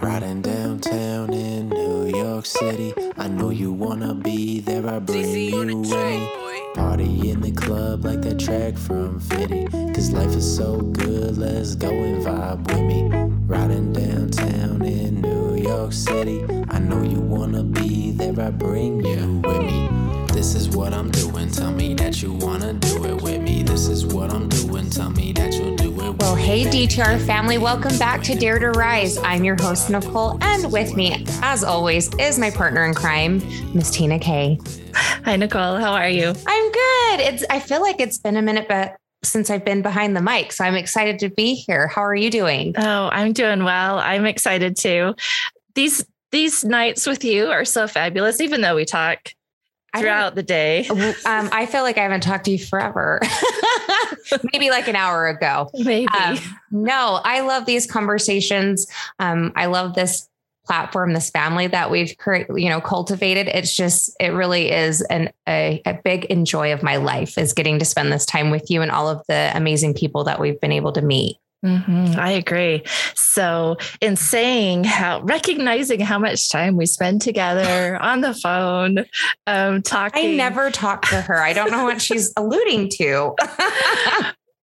Riding downtown in New York City. I know you wanna be there. I bring you with me. Party in the club like that track from Fitty. Cause life is so good, let's go and vibe with me. Riding downtown in New York City. I know you wanna be there. I bring you with me. This is what I'm doing. Tell me that you wanna do it with me. This is what I'm doing. Tell me that you'll do it Well, hey, DTR family, welcome back to Dare to Rise. I'm your host, Nicole, and with me, as always, is my partner in crime, Miss Tina Kay. Hi, Nicole. How are you? I'm good. It's I feel like it's been a minute, but since I've been behind the mic, so I'm excited to be here. How are you doing? Oh, I'm doing well. I'm excited too. These these nights with you are so fabulous, even though we talk I don't- throughout the day. Um, I feel like I haven't talked to you forever. Maybe like an hour ago. Maybe. Um, no, I love these conversations. Um, I love this platform, this family that we've cre- you know cultivated. It's just it really is an a, a big enjoy of my life is getting to spend this time with you and all of the amazing people that we've been able to meet. Mhm, I agree. So, in saying how recognizing how much time we spend together on the phone, um, I never talk to her. I don't know what she's alluding to.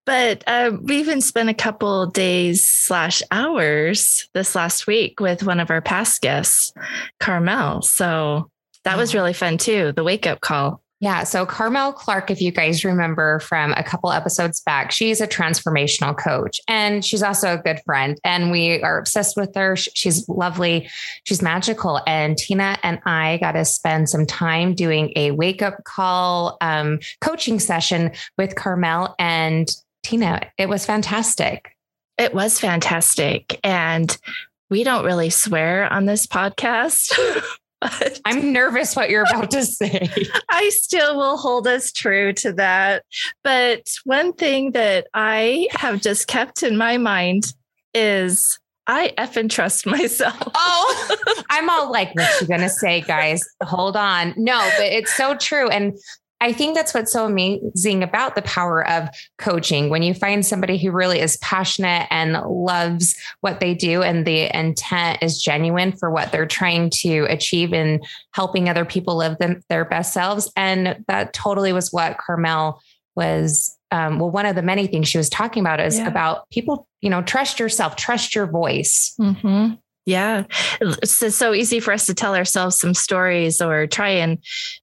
But uh, we even spent a couple days slash hours this last week with one of our past guests, Carmel. So that was Oh. really fun too. The wake up call. Yeah. So Carmel Clark, if you guys remember from a couple episodes back, she's a transformational coach and she's also a good friend. And we are obsessed with her. She's lovely. She's magical. And Tina and I got to spend some time doing a wake up call um, coaching session with Carmel and Tina. It was fantastic. It was fantastic. And we don't really swear on this podcast. But I'm nervous what you're about to say. I still will hold us true to that. But one thing that I have just kept in my mind is I effing trust myself. Oh, I'm all like, what's she gonna say, guys? Hold on. No, but it's so true. And I think that's what's so amazing about the power of coaching. When you find somebody who really is passionate and loves what they do and the intent is genuine for what they're trying to achieve in helping other people live them, their best selves. And that totally was what Carmel was. Um, well, one of the many things she was talking about is Yeah. about people, you know, trust yourself, trust your voice. Mm-hmm. Yeah. It's so easy for us to tell ourselves some stories or try and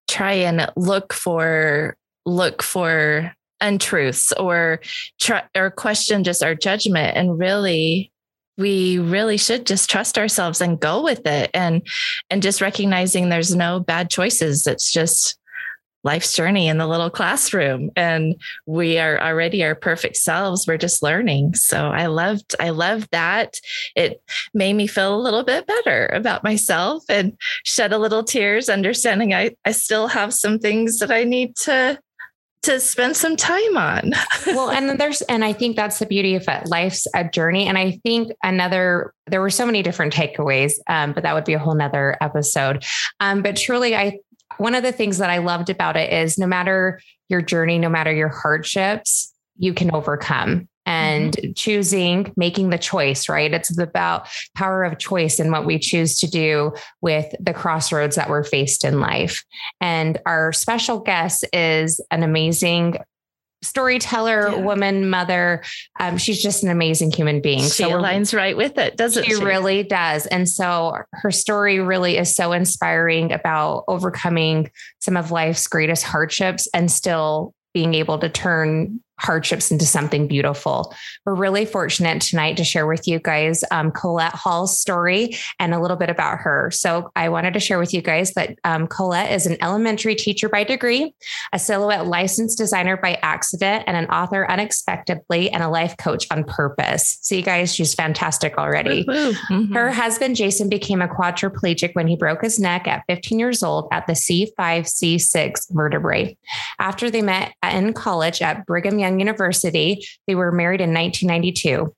try and look for look for untruths or try or question just our judgment. And really, we really should just trust ourselves and go with it and and just recognizing there's no bad choices. It's just life's journey in the little classroom and we are already our perfect selves we're just learning so i loved i loved that it made me feel a little bit better about myself and shed a little tears understanding i i still have some things that i need to to spend some time on well, and there's, and I think that's the beauty of it. Life's a journey. And I think another, there were so many different takeaways, um, but that would be a whole nother episode. Um, but truly, I, one of the things that I loved about it is no matter your journey, no matter your hardships, you can overcome. And mm-hmm. choosing, making the choice, right? It's about power of choice and what we choose to do with the crossroads that we're faced in life. And our special guest is an amazing storyteller, Yeah. woman, mother. Um, she's just an amazing human being. she we're- aligns right with it doesn't she she, really does. And so her story really is so inspiring about overcoming some of life's greatest hardships and still being able to turn hardships into something beautiful. We're really fortunate tonight to share with you guys um, Colette Hall's story and a little bit about her. So I wanted to share with you guys that um, Colette is an elementary teacher by degree, a silhouette licensed designer by accident, and an author unexpectedly, and a life coach on purpose. So you guys, she's fantastic already. Mhm. Her husband, Jason, became a quadriplegic when he broke his neck at 15 years old at the C5, C6 vertebrae. After they met in college at Brigham Young University, they were married in 1992.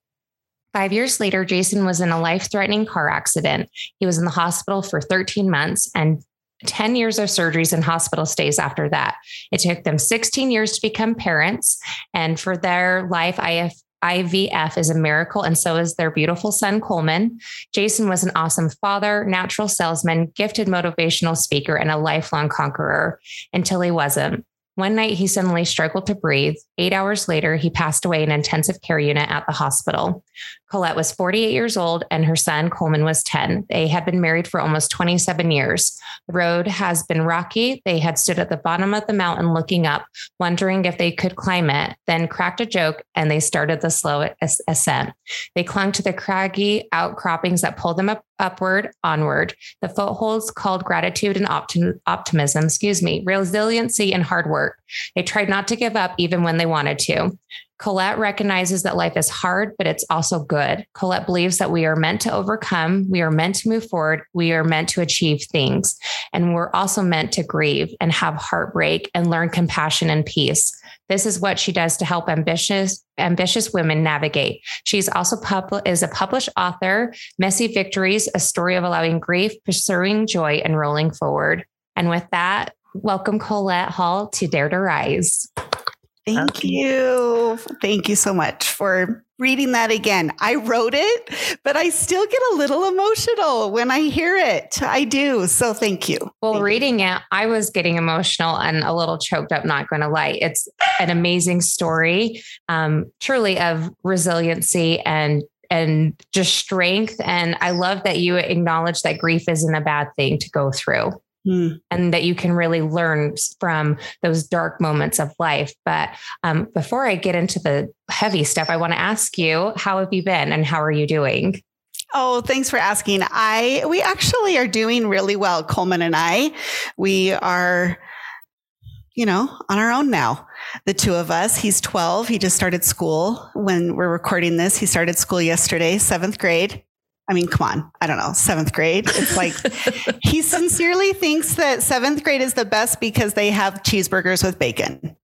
Five years later, Jason was in a life threatening car accident. He was in the hospital for 13 months and 10 years of surgeries and hospital stays after that. It took them 16 years to become parents. And for their life, IF, IVF is a miracle, and so is their beautiful son, Coleman. Jason was an awesome father, natural salesman, gifted motivational speaker, and a lifelong conqueror until he wasn't. One night, he suddenly struggled to breathe. Eight hours later, he passed away in intensive care unit at the hospital. Colette was 48 years old and her son, Coleman, was 10. They had been married for almost 27 years. The road has been rocky. They had stood at the bottom of the mountain looking up, wondering if they could climb it, then cracked a joke and they started the slow ascent. They clung to the craggy outcroppings that pulled them up, upward, onward. The footholds called gratitude and optim- optimism, excuse me, resiliency and hard work. They tried not to give up even when they wanted to. Colette recognizes that life is hard, but it's also good. Colette believes that we are meant to overcome, we are meant to move forward, we are meant to achieve things. And we're also meant to grieve and have heartbreak and learn compassion and peace. This is what she does to help ambitious ambitious women navigate. She's also pub- is a published author, Messy Victories: A Story of Allowing Grief, Pursuing Joy, and Rolling Forward. And with that, welcome Colette Hall to Dare to Rise. Thank you. Thank you so much for reading that again. I wrote it, but I still get a little emotional when I hear it. I do. So thank you. Well, thank reading you. it, I was getting emotional and a little choked up, not going to lie. It's an amazing story, um, truly of resiliency and and just strength. And I love that you acknowledge that grief isn't a bad thing to go through. Mm. And that you can really learn from those dark moments of life. But um, before I get into the heavy stuff, I want to ask you, how have you been and how are you doing? Oh, thanks for asking. I we actually are doing really well, Coleman and I. We are you know, on our own now. The two of us. He's 12. He just started school when we're recording this. He started school yesterday, 7th grade. I mean, come on. I don't know. Seventh grade. It's like he sincerely thinks that seventh grade is the best because they have cheeseburgers with bacon.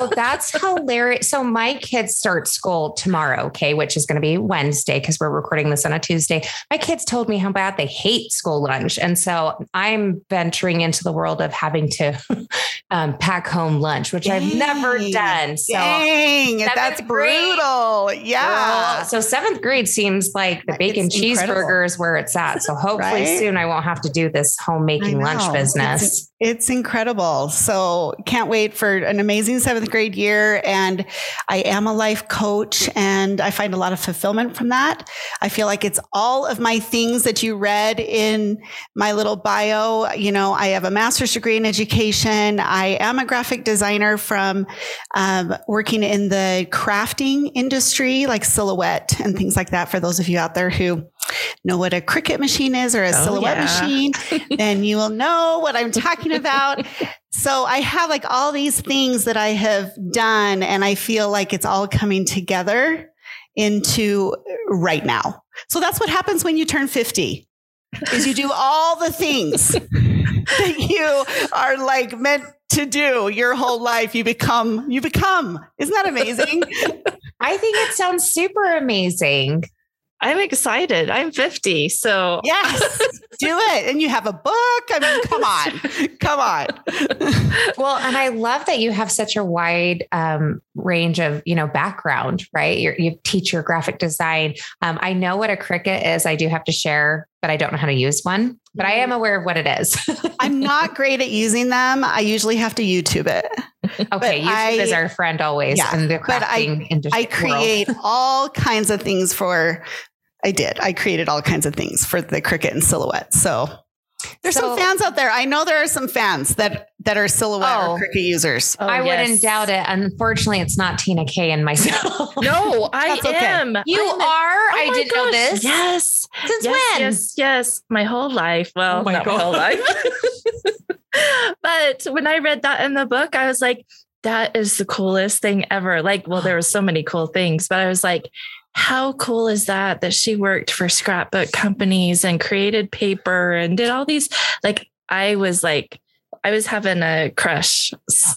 Well, that's hilarious. So my kids start school tomorrow, okay, which is going to be Wednesday because we're recording this on a Tuesday. My kids told me how bad they hate school lunch. And so I'm venturing into the world of having to um, pack home lunch, which Dang. I've never done. So Dang, that's brutal. Yeah. Girl. So seventh grade seems like the bacon cheese is where it's at. So hopefully right? soon I won't have to do this homemaking lunch business. It's, incredible. So can't wait for an amazing seventh grade year. And I am a life coach and I find a lot of fulfillment from that. I feel like it's all of my things that you read in my little bio. You know, I have a master's degree in education. I am a graphic designer from um, working in the crafting industry, like silhouette and things like that. For those of you out there who know what a Cricut machine is or a oh, silhouette yeah. machine, then you will know what I'm talking about. so I have like all these things that I have done, and I feel like it's all coming together into right now. So that's what happens when you turn 50 is you do all the things that you are like meant to do your whole life. You become, you become. Isn't that amazing? I think it sounds super amazing. I'm excited. I'm 50. So, yes, do it. And you have a book. I mean, come on, come on. well, and I love that you have such a wide um, range of, you know, background, right? You're, you teach your graphic design. Um, I know what a Cricut is. I do have to share, but I don't know how to use one, but I am aware of what it is. I'm not great at using them. I usually have to YouTube it. Okay, but YouTube I, is our friend always yeah, in the crafting I, industry. I create all kinds of things for I did. I created all kinds of things for the Cricut and silhouette. So there's so, some fans out there. I know there are some fans that that are silhouette oh, or Cricut users. Oh, I yes. wouldn't doubt it. Unfortunately, it's not Tina K and myself. no, I am. Okay. You I'm are. Oh I didn't gosh. know this. Yes. Since yes, when? Yes, yes. My whole life. Well, oh my, not my whole life. but when I read that in the book, I was like, that is the coolest thing ever. Like, well, there were so many cool things, but I was like, how cool is that that she worked for scrapbook companies and created paper and did all these like i was like i was having a crush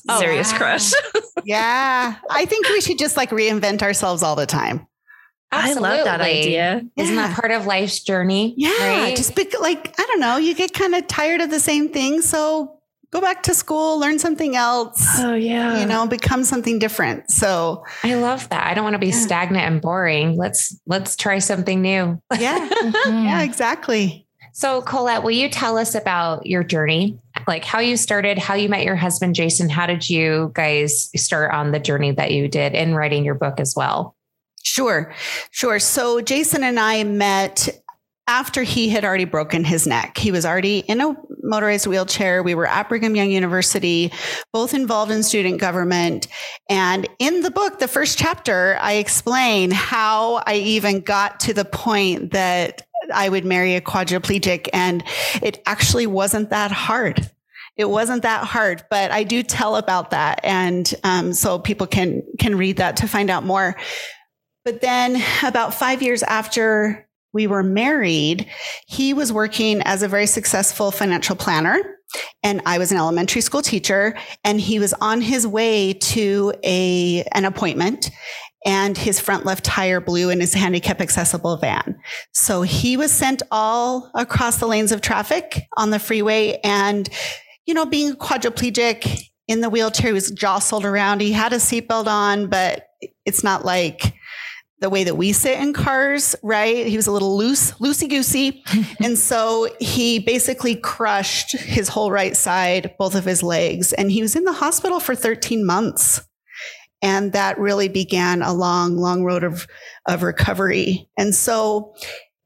oh, serious wow. crush yeah i think we should just like reinvent ourselves all the time Absolutely. I love that idea. Isn't that part of life's journey? Yeah. Right? Just be, like, I don't know, you get kind of tired of the same thing. So go back to school, learn something else. Oh yeah. You know, become something different. So I love that. I don't want to be Yeah. stagnant and boring. Let's let's try something new. yeah, Mhm. yeah, exactly. So Colette, will you tell us about your journey? Like how you started, how you met your husband Jason? How did you guys start on the journey that you did in writing your book as well? Sure, sure. So Jason and I met after he had already broken his neck. He was already in a motorized wheelchair. We were at Brigham Young University, both involved in student government. And in the book, the first chapter, I explain how I even got to the point that I would marry a quadriplegic. And it actually wasn't that hard. It wasn't that hard, but I do tell about that. And um, so people can, can read that to find out more. But then about five years after we were married, he was working as a very successful financial planner. And I was an elementary school teacher. And he was on his way to a, an appointment and his front left tire blew in his handicap accessible van. So he was sent all across the lanes of traffic on the freeway. And, you know, being quadriplegic in the wheelchair, he was jostled around. He had a seatbelt on, but it's not like, the way that we sit in cars, right? He was a little loose, loosey goosey. and so he basically crushed his whole right side, both of his legs. And he was in the hospital for 13 months. And that really began a long, long road of, of recovery. And so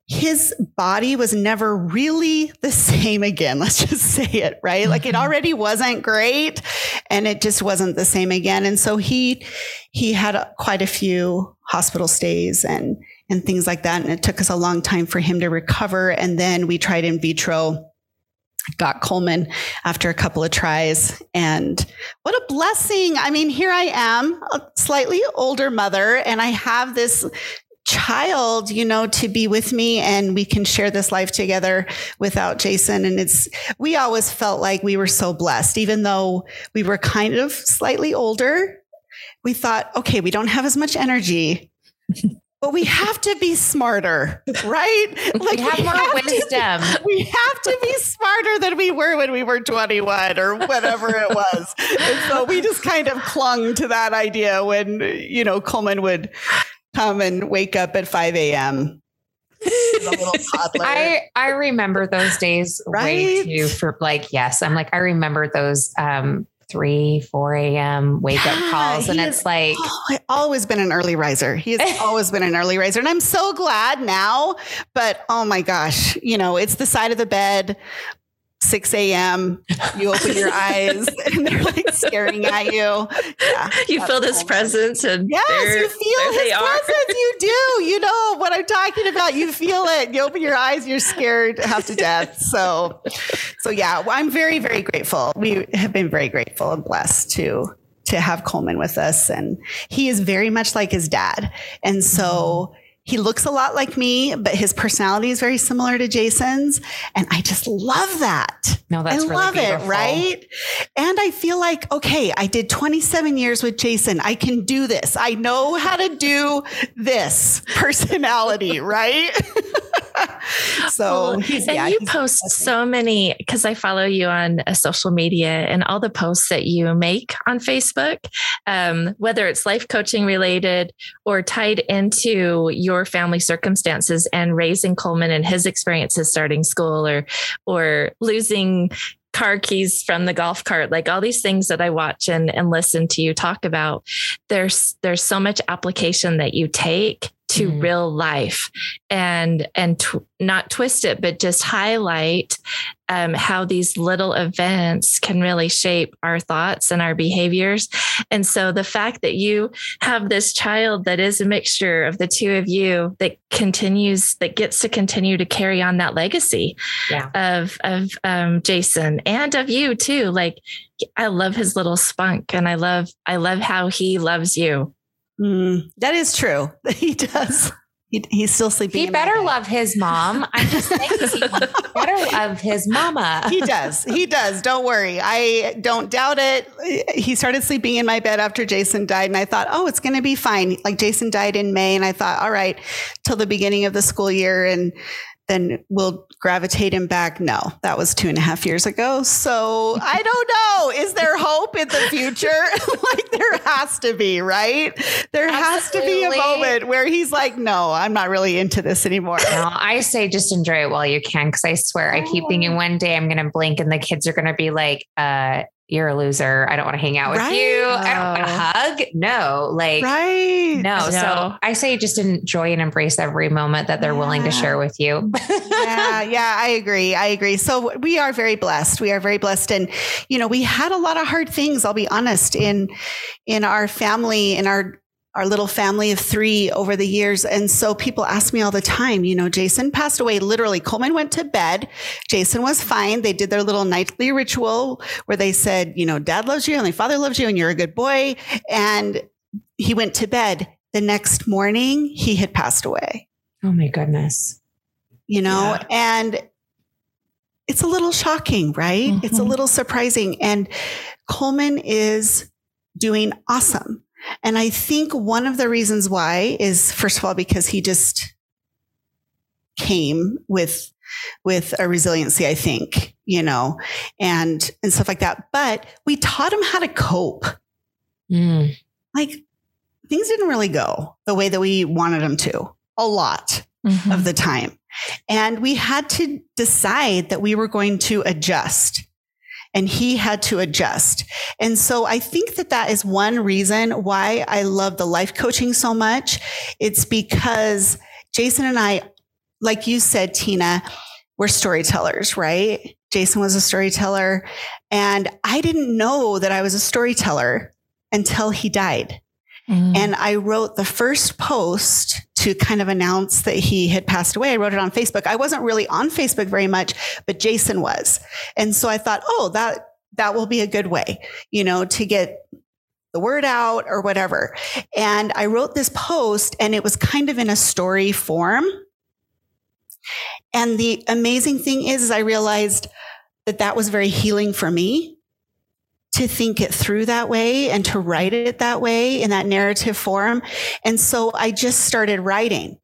his body was never really the same again. Let's just say it, right? Like it mm-hmm. already wasn't great and it just wasn't the same again. And so he, he had quite a few hospital stays and, and things like that. And it took us a long time for him to recover. And then we tried in vitro, got Coleman after a couple of tries. And what a blessing. I mean, here I am, a slightly older mother, and I have this child, you know, to be with me and we can share this life together without Jason. And it's, we always felt like we were so blessed, even though we were kind of slightly older. We thought, okay, we don't have as much energy. But we have to be smarter, right? Like we have more to- wisdom. we have to be smarter than we were when we were 21 or whatever it was. and so we just kind of clung to that idea when, you know, Coleman would come and wake up at 5 a.m. as a little toddler. I I remember those days way Right? too for like yes, I'm like I remember those um three, four a.m. wake up calls, and it's like Oh, I've always been an early riser. He has always been an early riser. And I'm so glad now. But oh my gosh, you know, it's the side of the bed, 6 a.m. You open your eyes and they're like staring at you. Yeah. you feel this Coleman. presence and Yes, you feel his presence. You do. You know what I'm talking about. You feel it. You open your eyes, you're scared half to death. So, so yeah, well, I'm very, very grateful. We have been very grateful and blessed to to have Coleman with us, and he is very much like his dad, and so. Mm-hmm. He looks a lot like me, but his personality is very similar to Jason's. And I just love that. no, that's I really love beautiful. it, right? And I feel like, okay, I did 27 years with Jason. I can do this. I know how to do this personality, right? so, Well, he's, and yeah, you post so many because I follow you on uh, social media and all the posts that you make on Facebook, um, whether it's life coaching related or tied into your family circumstances and raising Coleman and his experiences starting school or or losing car keys from the golf cart like all these things that i watch and, and listen to you talk about there's there's so much application that you take to Mhm. real life and and tw- not twist it but just highlight um, how these little events can really shape our thoughts and our behaviors and so the fact that you have this child that is a mixture of the two of you that continues that gets to continue to carry on that legacy Yeah. of of um, Jason and of you too like I love his little spunk and I love I love how he loves you Mm, that is true. He does. He, he's still sleeping. He in better love his mom. I'm just saying he better love his mama. he does. He does. Don't worry. I don't doubt it. He started sleeping in my bed after Jason died, and I thought, oh, it's going to be fine. Like Jason died in May, and I thought, all right, till the beginning of the school year, and then we'll gravitate him back. No, that was two and a half years ago. So I don't know. Is there hope in the future? like there has to be, right? There has to be a moment where he's like, no, I'm not really into this anymore. No, I say just enjoy it while you can because I swear I keep thinking one day I'm going to blink and the kids are going to be like, uh, you're a loser. I don't want to hang out with Right. you. I don't want to hug. No, like, Right. no. So I say just enjoy and embrace every moment that they're willing to share with you. yeah, yeah, I agree. I agree. So we are very blessed. We are very blessed, and you know, we had a lot of hard things. I'll be honest in in our family, in our our little family of three over the years. And so people ask me all the time, you know, Jason passed away. Literally, Coleman went to bed. Jason was fine. They did their little nightly ritual where they said, you know, dad loves you, only father loves you, and you're a good boy. And he went to bed. The next morning, he had passed away oh my goodness. you know, Yeah. and it's a little shocking, right? It's a Mhm. little surprising. And Coleman is doing awesome. And I think one of the reasons why is, first of all, because he just came with with a resiliency, I think, you know, and and stuff like that. But we taught him how to cope. Mm. Like things didn't really go the way that we wanted them to. A lot Mhm. of the time. And we had to decide that we were going to adjust. And he had to adjust. And so I think that that is one reason why I love the life coaching so much. It's because Jason and I, like you said, Tina, we're storytellers, right? Jason was a storyteller. And I didn't know that I was a storyteller until he died. Mhm. And I wrote the first post to kind of announce that he had passed away. I wrote it on Facebook. I wasn't really on Facebook very much, but Jason was. And so I thought, oh, that that will be a good way, you know, to get the word out or whatever. And I wrote this post and it was kind of in a story form. And the amazing thing is, is I realized that that was very healing for me to think it through that way and to write it that way in that narrative form. And so I just started writing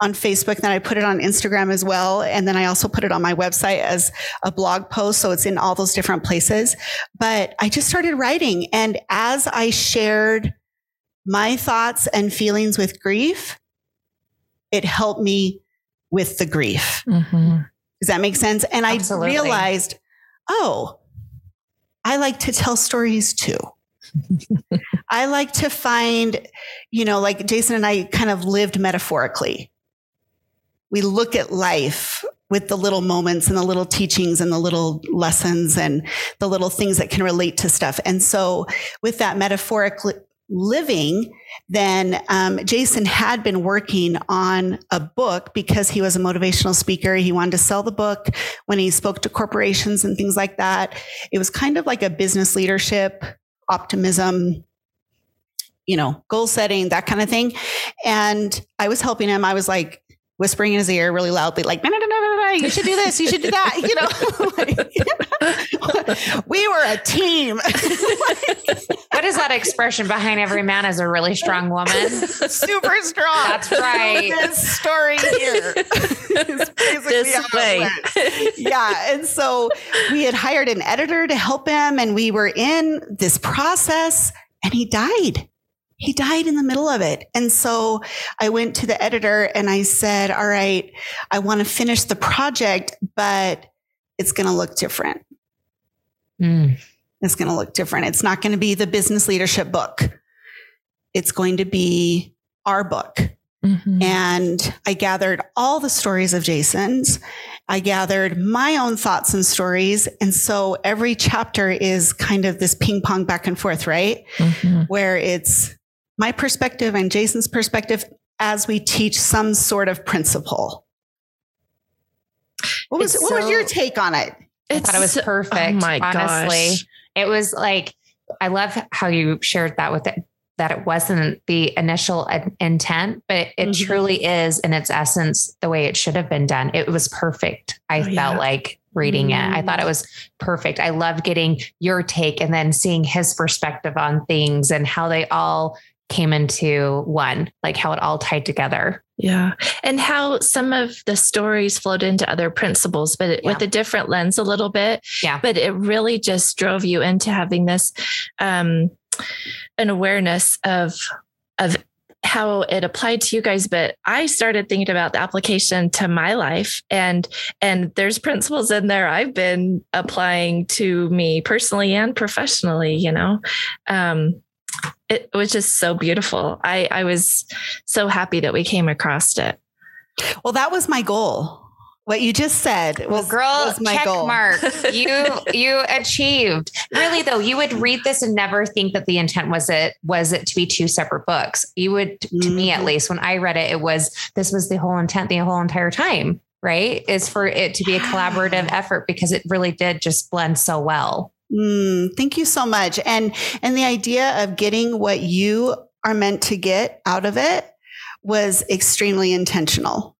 on Facebook. Then I put it on Instagram as well. And then I also put it on my website as a blog post. So it's in all those different places. But I just started writing. And as I shared my thoughts and feelings with grief, it helped me with the grief. Mhm. Does that make sense? And Absolutely. I realized, oh, I like to tell stories too. I like to find, you know, like Jason and I kind of lived metaphorically. We look at life with the little moments and the little teachings and the little lessons and the little things that can relate to stuff. And so, with that metaphoric li- living, then um, Jason had been working on a book because he was a motivational speaker. He wanted to sell the book when he spoke to corporations and things like that. It was kind of like a business leadership, optimism, you know, goal setting, that kind of thing. And I was helping him. I was like whispering in his ear really loudly, like, no, no, no, no, no, no, you should do this, you should do that, you know. we were a team. What is that expression behind every man is a really strong woman? super strong. That's right. This story here is basically This way. Yeah. And so we had hired an editor to help him, and we were in this process, and he died. He died in the middle of it. And so I went to the editor and I said, All right, I want to finish the project, but it's going to look different. Mm. It's going to look different. It's not going to be the business leadership book. It's going to be our book. Mhm. And I gathered all the stories of Jason's. I gathered my own thoughts and stories. And so every chapter is kind of this ping pong back and forth, right? Mhm. Where it's my perspective and Jason's perspective as we teach some sort of principle. What was, It's what was your take on it? I thought it was perfect. Oh my honestly. gosh. It was like, I love how you shared that with it, that it wasn't the initial in- intent, but it Mhm. truly is in its essence the way it should have been done. It was perfect. I Oh, felt yeah. like reading it. I Mm. thought it was perfect. I love getting your take and then seeing his perspective on things and how they all came into one, like how it all tied together. Yeah. And how some of the stories flowed into other principles, but yeah. with a different lens a little bit. Yeah. But it really just drove you into having this um an awareness of of how it applied to you guys but i started thinking about the application to my life and and there's principles in there i've been applying to me personally and professionally you know um it was just so beautiful. I, I was so happy that we came across it. Well, that was my goal. What you just said was, well, girl, was my check goal. mark. You you achieved. Really though, you would read this and never think that the intent was it was it to be two separate books. You would, to mm-hmm. me at least, when I read it, it was this was the whole intent the whole entire time. Right, is for it to be a collaborative effort because it really did just blend so well. Mm, thank you so much. And and the idea of getting what you are meant to get out of it was extremely intentional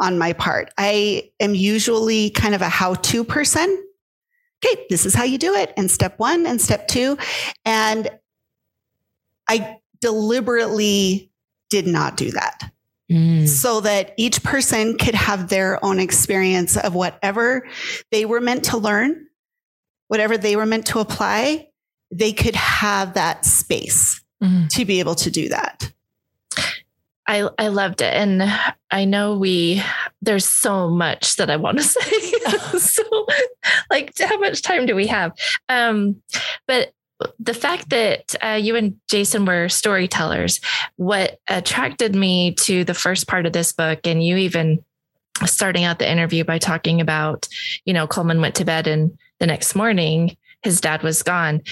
on my part. I am usually kind of a how-to person. Okay, this is how you do it. And step 1 and step 2 and I deliberately did not do that. Mm. So that each person could have their own experience of whatever they were meant to learn whatever they were meant to apply, they could have that space mm-hmm. to be able to do that. I, I loved it. And I know we, there's so much that I want to say. so, like, how much time do we have? Um, but the fact that uh, you and Jason were storytellers, what attracted me to the first part of this book, and you even starting out the interview by talking about, you know, Coleman went to bed and the next morning his dad was gone.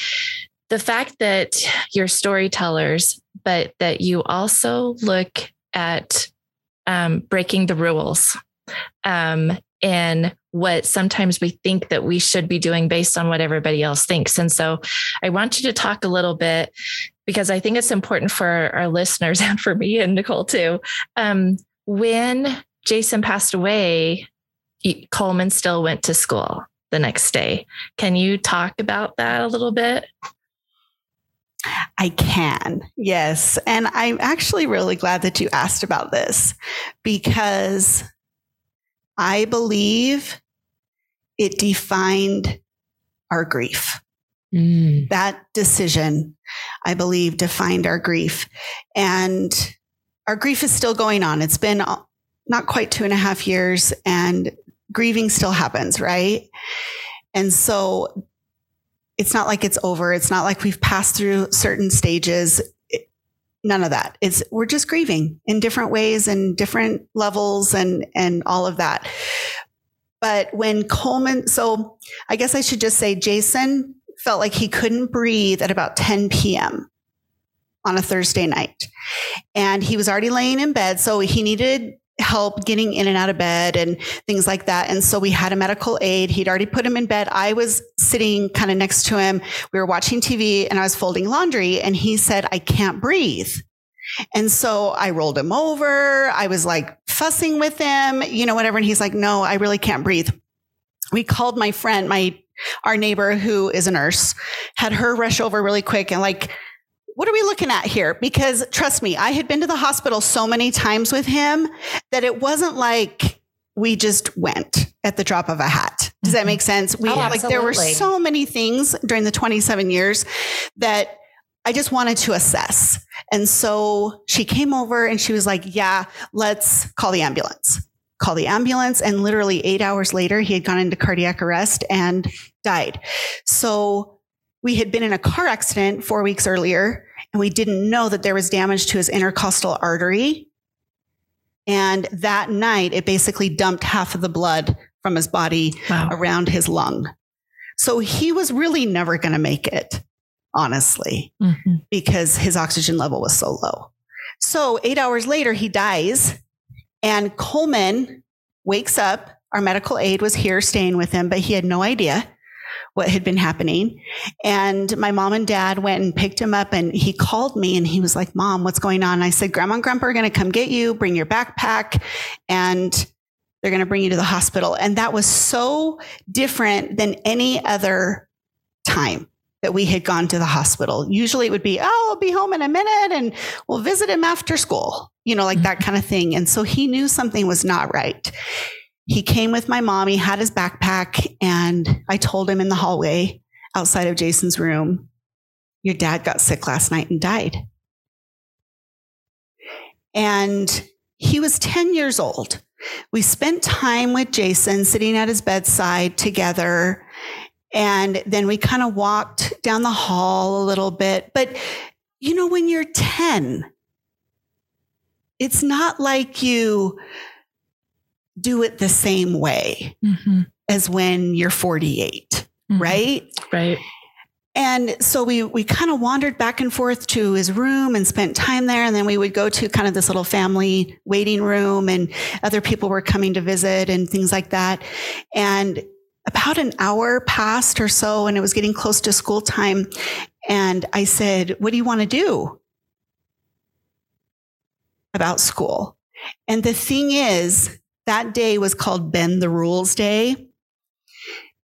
The fact that you're storytellers, but that you also look at um, breaking the rules um, and what sometimes we think that we should be doing based on what everybody else thinks. And so I want you to talk a little bit because I think it's important for our listeners and for me and Nicole too. Um, when Jason passed away, Coleman still went to school the next day. Can you talk about that a little bit? I can, yes. And I'm actually really glad that you asked about this because I believe it defined our grief. Mm. That decision, I believe, defined our grief. And our grief is still going on. It's been not quite two and a half years, and grieving still happens, right? And so it's not like it's over. It's not like we've passed through certain stages. none of that. It's we're just grieving in different ways and different levels and and all of that. But when Coleman, so I guess I should just say Jason felt like he couldn't breathe at about 10 p.m. on a Thursday night. And he was already laying in bed. So he needed help getting in and out of bed and things like that. And so we had a medical aid. He'd already put him in bed. I was sitting kind of next to him. We were watching TV and I was folding laundry and he said, I can't breathe. And so I rolled him over. I was like fussing with him, you know, whatever. And he's like, no, I really can't breathe. We called my friend, my, our neighbor who is a nurse, had her rush over really quick and like, what are we looking at here? Because trust me, I had been to the hospital so many times with him that it wasn't like we just went at the drop of a hat. Does that mm-hmm. make sense? We oh, like there were so many things during the 27 years that I just wanted to assess. And so she came over and she was like, "Yeah, let's call the ambulance." Call the ambulance and literally 8 hours later he had gone into cardiac arrest and died. So we had been in a car accident 4 weeks earlier and we didn't know that there was damage to his intercostal artery. And that night, it basically dumped half of the blood from his body wow. around his lung. So he was really never going to make it, honestly, mm-hmm. because his oxygen level was so low. So eight hours later, he dies, and Coleman wakes up. Our medical aid was here staying with him, but he had no idea what had been happening. And my mom and dad went and picked him up and he called me and he was like, Mom, what's going on? And I said, Grandma and Grandpa are going to come get you, bring your backpack, and they're going to bring you to the hospital. And that was so different than any other time that we had gone to the hospital. Usually it would be, oh, I'll be home in a minute and we'll visit him after school, you know, like that mm-hmm. kind of thing. And so he knew something was not right. He came with my mom, he had his backpack, and I told him in the hallway outside of Jason's room, Your dad got sick last night and died. And he was 10 years old. We spent time with Jason sitting at his bedside together. And then we kind of walked down the hall a little bit. But, you know, when you're 10, it's not like you do it the same way mm-hmm. as when you're 48, mm-hmm. right? Right. And so we we kind of wandered back and forth to his room and spent time there. And then we would go to kind of this little family waiting room, and other people were coming to visit and things like that. And about an hour passed or so, and it was getting close to school time. And I said, What do you want to do about school? And the thing is, that day was called Bend the Rules Day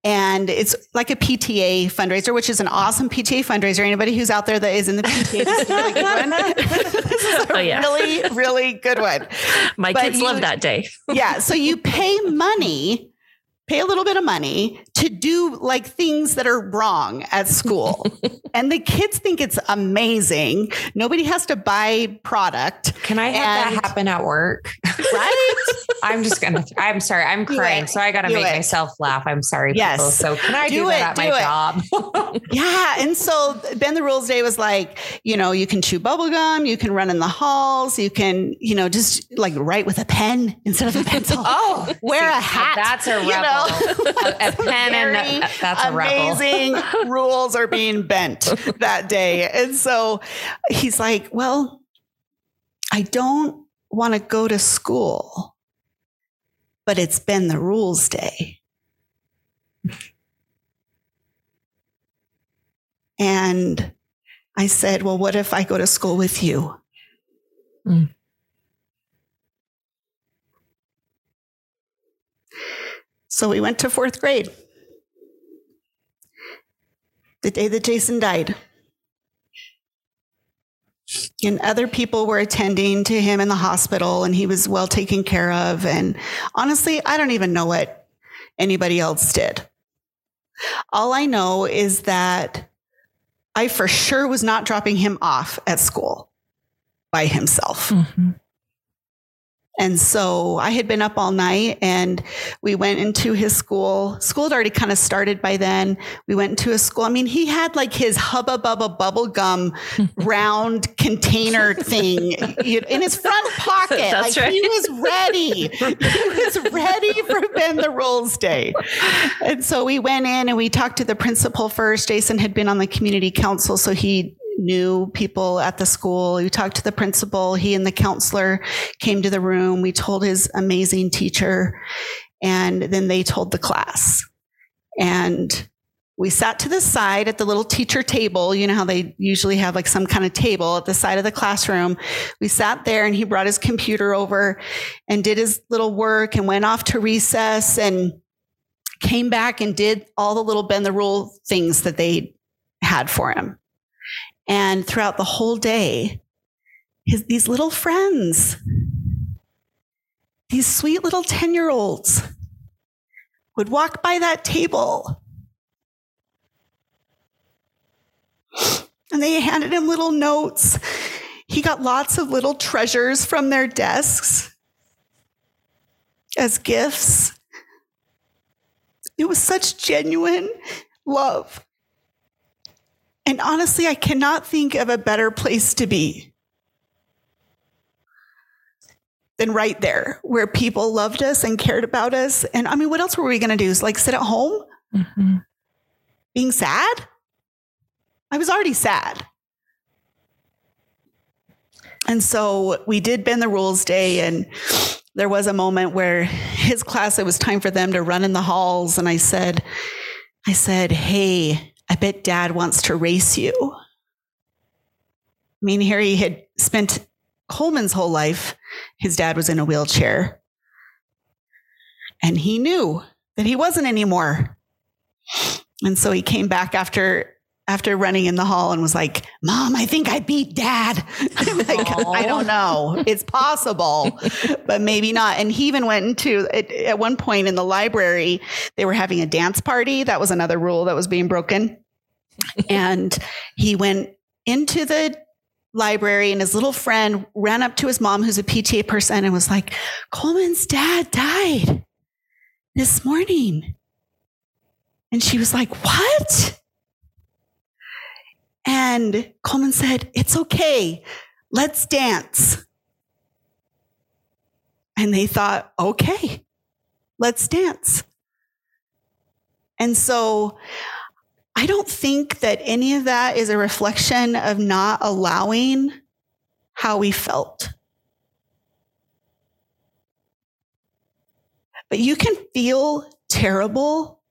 and it's like a PTA fundraiser, which is an awesome PTA fundraiser. Anybody who's out there that is in the PTA, this is a really good one. this is a oh, yeah. really, really good one. My but kids you, love that day. yeah. So you pay money pay a little bit of money to do like things that are wrong at school. and the kids think it's amazing. Nobody has to buy product. Can I have and, that happen at work? Right? I'm just gonna I'm sorry, I'm crying. So I gotta make it. myself laugh. I'm sorry, yes. People. So can I do, do that at do my it. job? yeah. And so Bend the Rules Day was like, you know, you can chew bubble gum, you can run in the halls, you can, you know, just like write with a pen instead of a pencil. oh, wear a hat. That's a rebel. You know? a, a pen and a, that's a amazing rules are being bent that day. And so he's like, well, I don't want to go to school, but it's bend the rules day. And I said, well, what if I go to school with you? Mm. So we went to fourth grade. The day that Jason died. And other people were attending to him in the hospital, and he was well taken care of. And honestly, I don't even know what anybody else did. All I know is that I for sure was not dropping him off at school by himself. Mm-hmm. And so I had been up all night and we went into his school. School had already kind of started by then. We went into his school. I mean, he had like his hubba bubba bubble gum round container thing in his front pocket. That's like right. he was ready. he was ready for Bend the Rules Day. And so we went in and we talked to the principal first. Jason had been on the community council, so he knew people at the school. We talked to the principal. He and the counselor came to the room. We told his amazing teacher, and then they told the class. And we sat to the side at the little teacher table. You know how they usually have like some kind of table at the side of the classroom. We sat there and he brought his computer over and did his little work and went off to recess and came back and did all the little bend the rule things that they had for him. And throughout the whole day, his, these little friends, these sweet little 10 year olds, would walk by that table and they handed him little notes. He got lots of little treasures from their desks as gifts. It was such genuine love. And honestly, I cannot think of a better place to be than right there where people loved us and cared about us. And I mean, what else were we going to do? Is like sit at home mm-hmm. being sad? I was already sad. And so we did bend the rules day and there was a moment where his class it was time for them to run in the halls and I said I said, "Hey, I bet dad wants to race you. I mean, Harry had spent Coleman's whole life, his dad was in a wheelchair. And he knew that he wasn't anymore. And so he came back after after running in the hall and was like, Mom, I think I beat dad. like, I don't know. It's possible, but maybe not. And he even went into at one point in the library, they were having a dance party. That was another rule that was being broken. And he went into the library and his little friend ran up to his mom, who's a PTA person, and was like, Coleman's dad died this morning. And she was like, What? And Coleman said, It's okay. Let's dance. And they thought, Okay, let's dance. And so I don't think that any of that is a reflection of not allowing how we felt. But you can feel terrible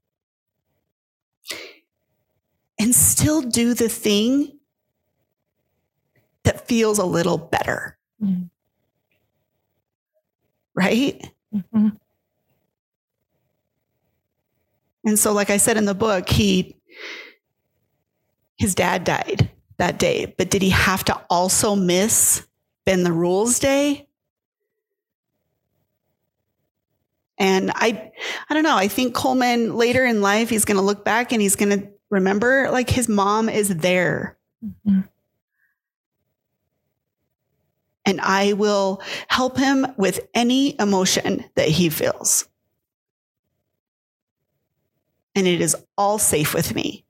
and still do the thing that feels a little better. Mm-hmm. Right? Mm-hmm. And so, like I said in the book, he, his dad died that day, but did he have to also miss Bend the Rules Day? And I, I don't know. I think Coleman later in life, he's going to look back and he's going to Remember, like his mom is there. Mm-hmm. And I will help him with any emotion that he feels. And it is all safe with me.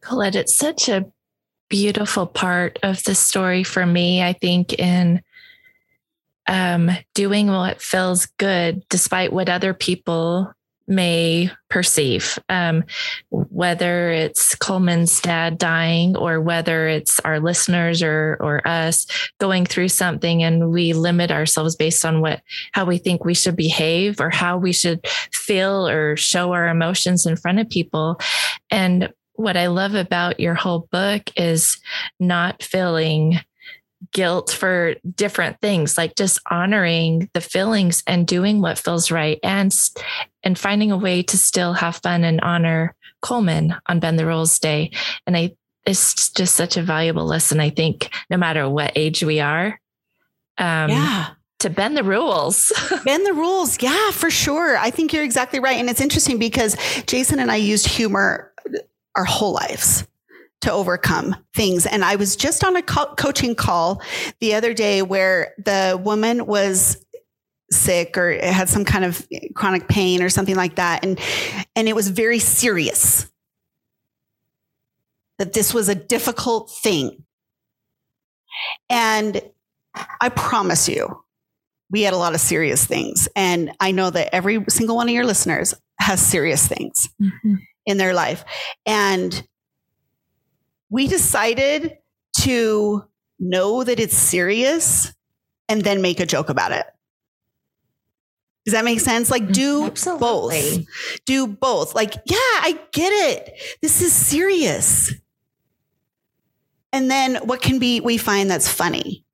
Colette, it's such a beautiful part of the story for me, I think, in um, doing what feels good despite what other people may perceive, um, whether it's Coleman's dad dying or whether it's our listeners or or us going through something and we limit ourselves based on what how we think we should behave or how we should feel or show our emotions in front of people. And what I love about your whole book is not feeling guilt for different things like just honoring the feelings and doing what feels right and and finding a way to still have fun and honor Coleman on Bend the Rules Day and I it's just such a valuable lesson I think no matter what age we are um yeah to bend the rules. bend the rules. Yeah, for sure. I think you're exactly right. And it's interesting because Jason and I used humor our whole lives to overcome things. And I was just on a co- coaching call the other day where the woman was sick or had some kind of chronic pain or something like that and and it was very serious that this was a difficult thing and i promise you we had a lot of serious things and i know that every single one of your listeners has serious things mm-hmm. in their life and we decided to know that it's serious and then make a joke about it. Does that make sense? Like, mm, do Absolutely. both. Do both. Like, yeah, I get it. This is serious. And then what can be we find that's funny?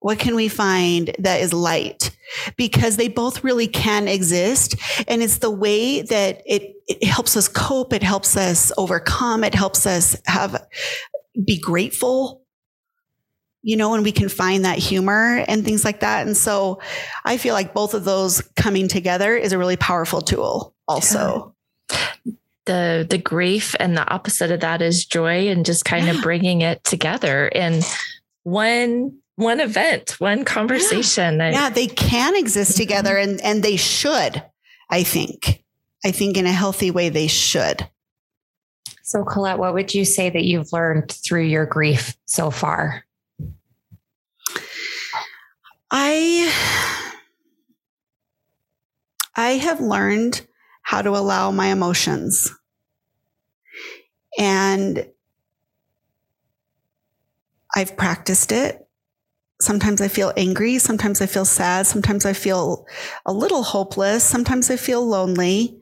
What can we find that is light? Because they both really can exist. And it's the way that it, it helps us cope. It helps us overcome. It helps us have, be grateful you know, and we can find that humor and things like that. And so I feel like both of those coming together is a really powerful tool also. Yeah. The the grief and the opposite of that is joy and just kind yeah. of bringing it together in one one event, one conversation. Yeah, yeah they can exist mm-hmm. together and, and they should, I think. I think in a healthy way, they should. So, Colette, what would you say that you've learned through your grief so far? I I have learned how to allow my emotions. And I've practiced it sometimes I feel angry. Sometimes I feel sad. Sometimes I feel a little hopeless. Sometimes I feel lonely.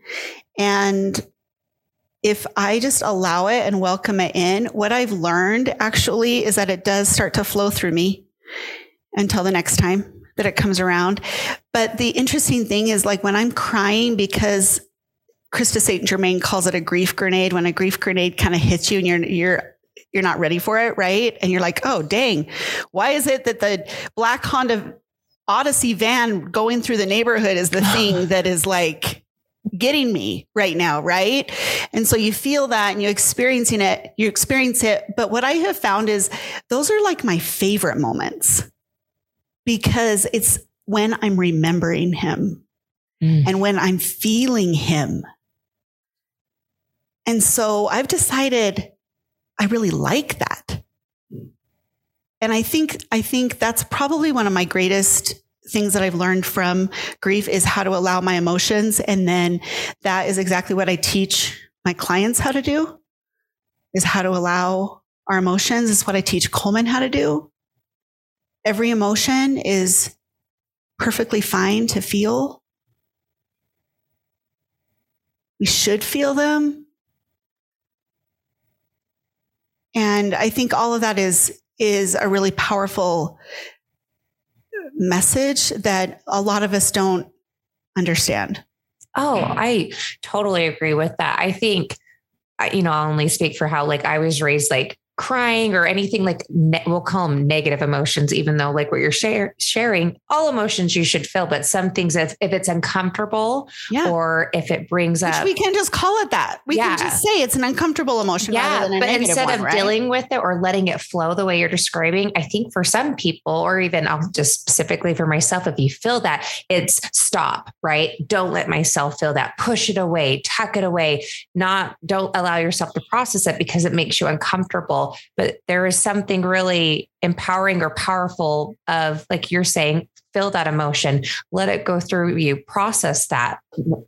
And if I just allow it and welcome it in, what I've learned actually is that it does start to flow through me until the next time that it comes around. But the interesting thing is like when I'm crying because Krista St. Germain calls it a grief grenade when a grief grenade kind of hits you and you're you're you're not ready for it, right? And you're like, oh dang, why is it that the black Honda Odyssey van going through the neighborhood is the thing that is like getting me right now, right? And so you feel that and you're experiencing it, you experience it. But what I have found is those are like my favorite moments because it's when I'm remembering him mm. and when I'm feeling him. And so I've decided I really like that. And I think, I think that's probably one of my greatest things that I've learned from grief is how to allow my emotions. And then that is exactly what I teach my clients how to do is how to allow our emotions is what I teach Coleman how to do. Every emotion is perfectly fine to feel. We should feel them. And I think all of that is is a really powerful message that a lot of us don't understand. Oh, I totally agree with that. I think, you know, I'll only speak for how like I was raised like crying or anything like ne- we'll call them negative emotions even though like what you're share- sharing all emotions you should feel but some things if, if it's uncomfortable yeah. or if it brings Which up we can just call it that we yeah. can just say it's an uncomfortable emotion yeah but instead one, of right? dealing with it or letting it flow the way you're describing i think for some people or even i'll just specifically for myself if you feel that it's stop right don't let myself feel that push it away tuck it away not don't allow yourself to process it because it makes you uncomfortable but there is something really empowering or powerful of, like you're saying, feel that emotion, let it go through you, process that.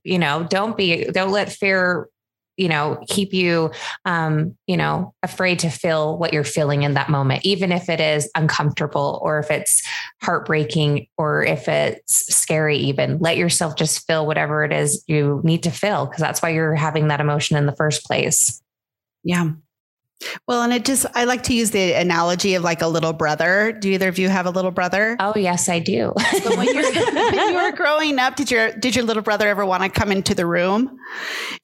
You know, don't be, don't let fear you know keep you um you know afraid to feel what you're feeling in that moment even if it is uncomfortable or if it's heartbreaking or if it's scary even let yourself just feel whatever it is you need to feel because that's why you're having that emotion in the first place yeah well, and it just, I like to use the analogy of like a little brother. Do either of you have a little brother? Oh, yes, I do. so when, when you were growing up, did your, did your little brother ever want to come into the room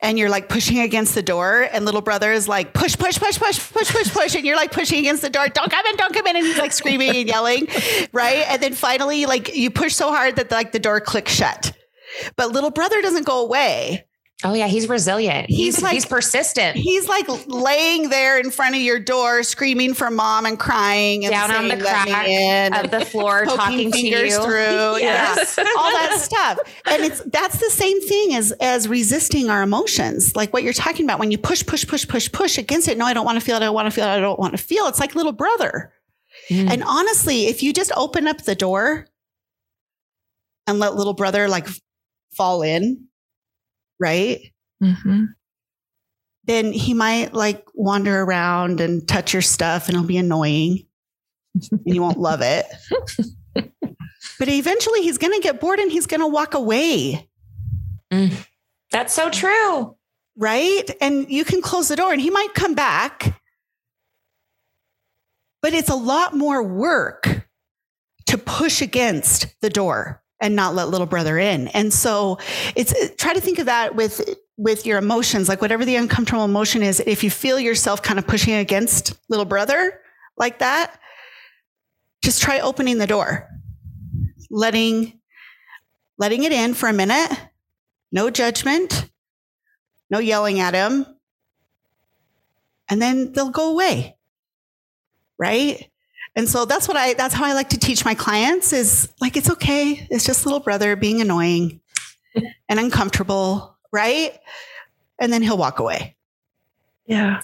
and you're like pushing against the door and little brother is like, push, push, push, push, push, push, push. And you're like pushing against the door. Don't come in, don't come in. And he's like screaming and yelling. Right. And then finally, like you push so hard that like the door clicks shut. But little brother doesn't go away. Oh yeah, he's resilient. He's he's, like, he's persistent. He's like laying there in front of your door, screaming for mom and crying and down on the crack of the floor, talking to you through, yes, yeah, all that stuff. And it's that's the same thing as as resisting our emotions, like what you're talking about when you push, push, push, push, push against it. No, I don't want to feel it. I don't want to feel it. I don't want to feel. It's like little brother. Mm. And honestly, if you just open up the door and let little brother like fall in right? Mm-hmm. Then he might like wander around and touch your stuff and it'll be annoying and you won't love it. But eventually he's going to get bored and he's going to walk away. Mm. That's so true. Right. And you can close the door and he might come back. But it's a lot more work to push against the door and not let little brother in. And so it's try to think of that with with your emotions, like whatever the uncomfortable emotion is, if you feel yourself kind of pushing against little brother like that, just try opening the door. Letting letting it in for a minute. No judgment. No yelling at him. And then they'll go away. Right? And so that's what I, that's how I like to teach my clients is like, it's okay. It's just little brother being annoying and uncomfortable. Right. And then he'll walk away. Yeah.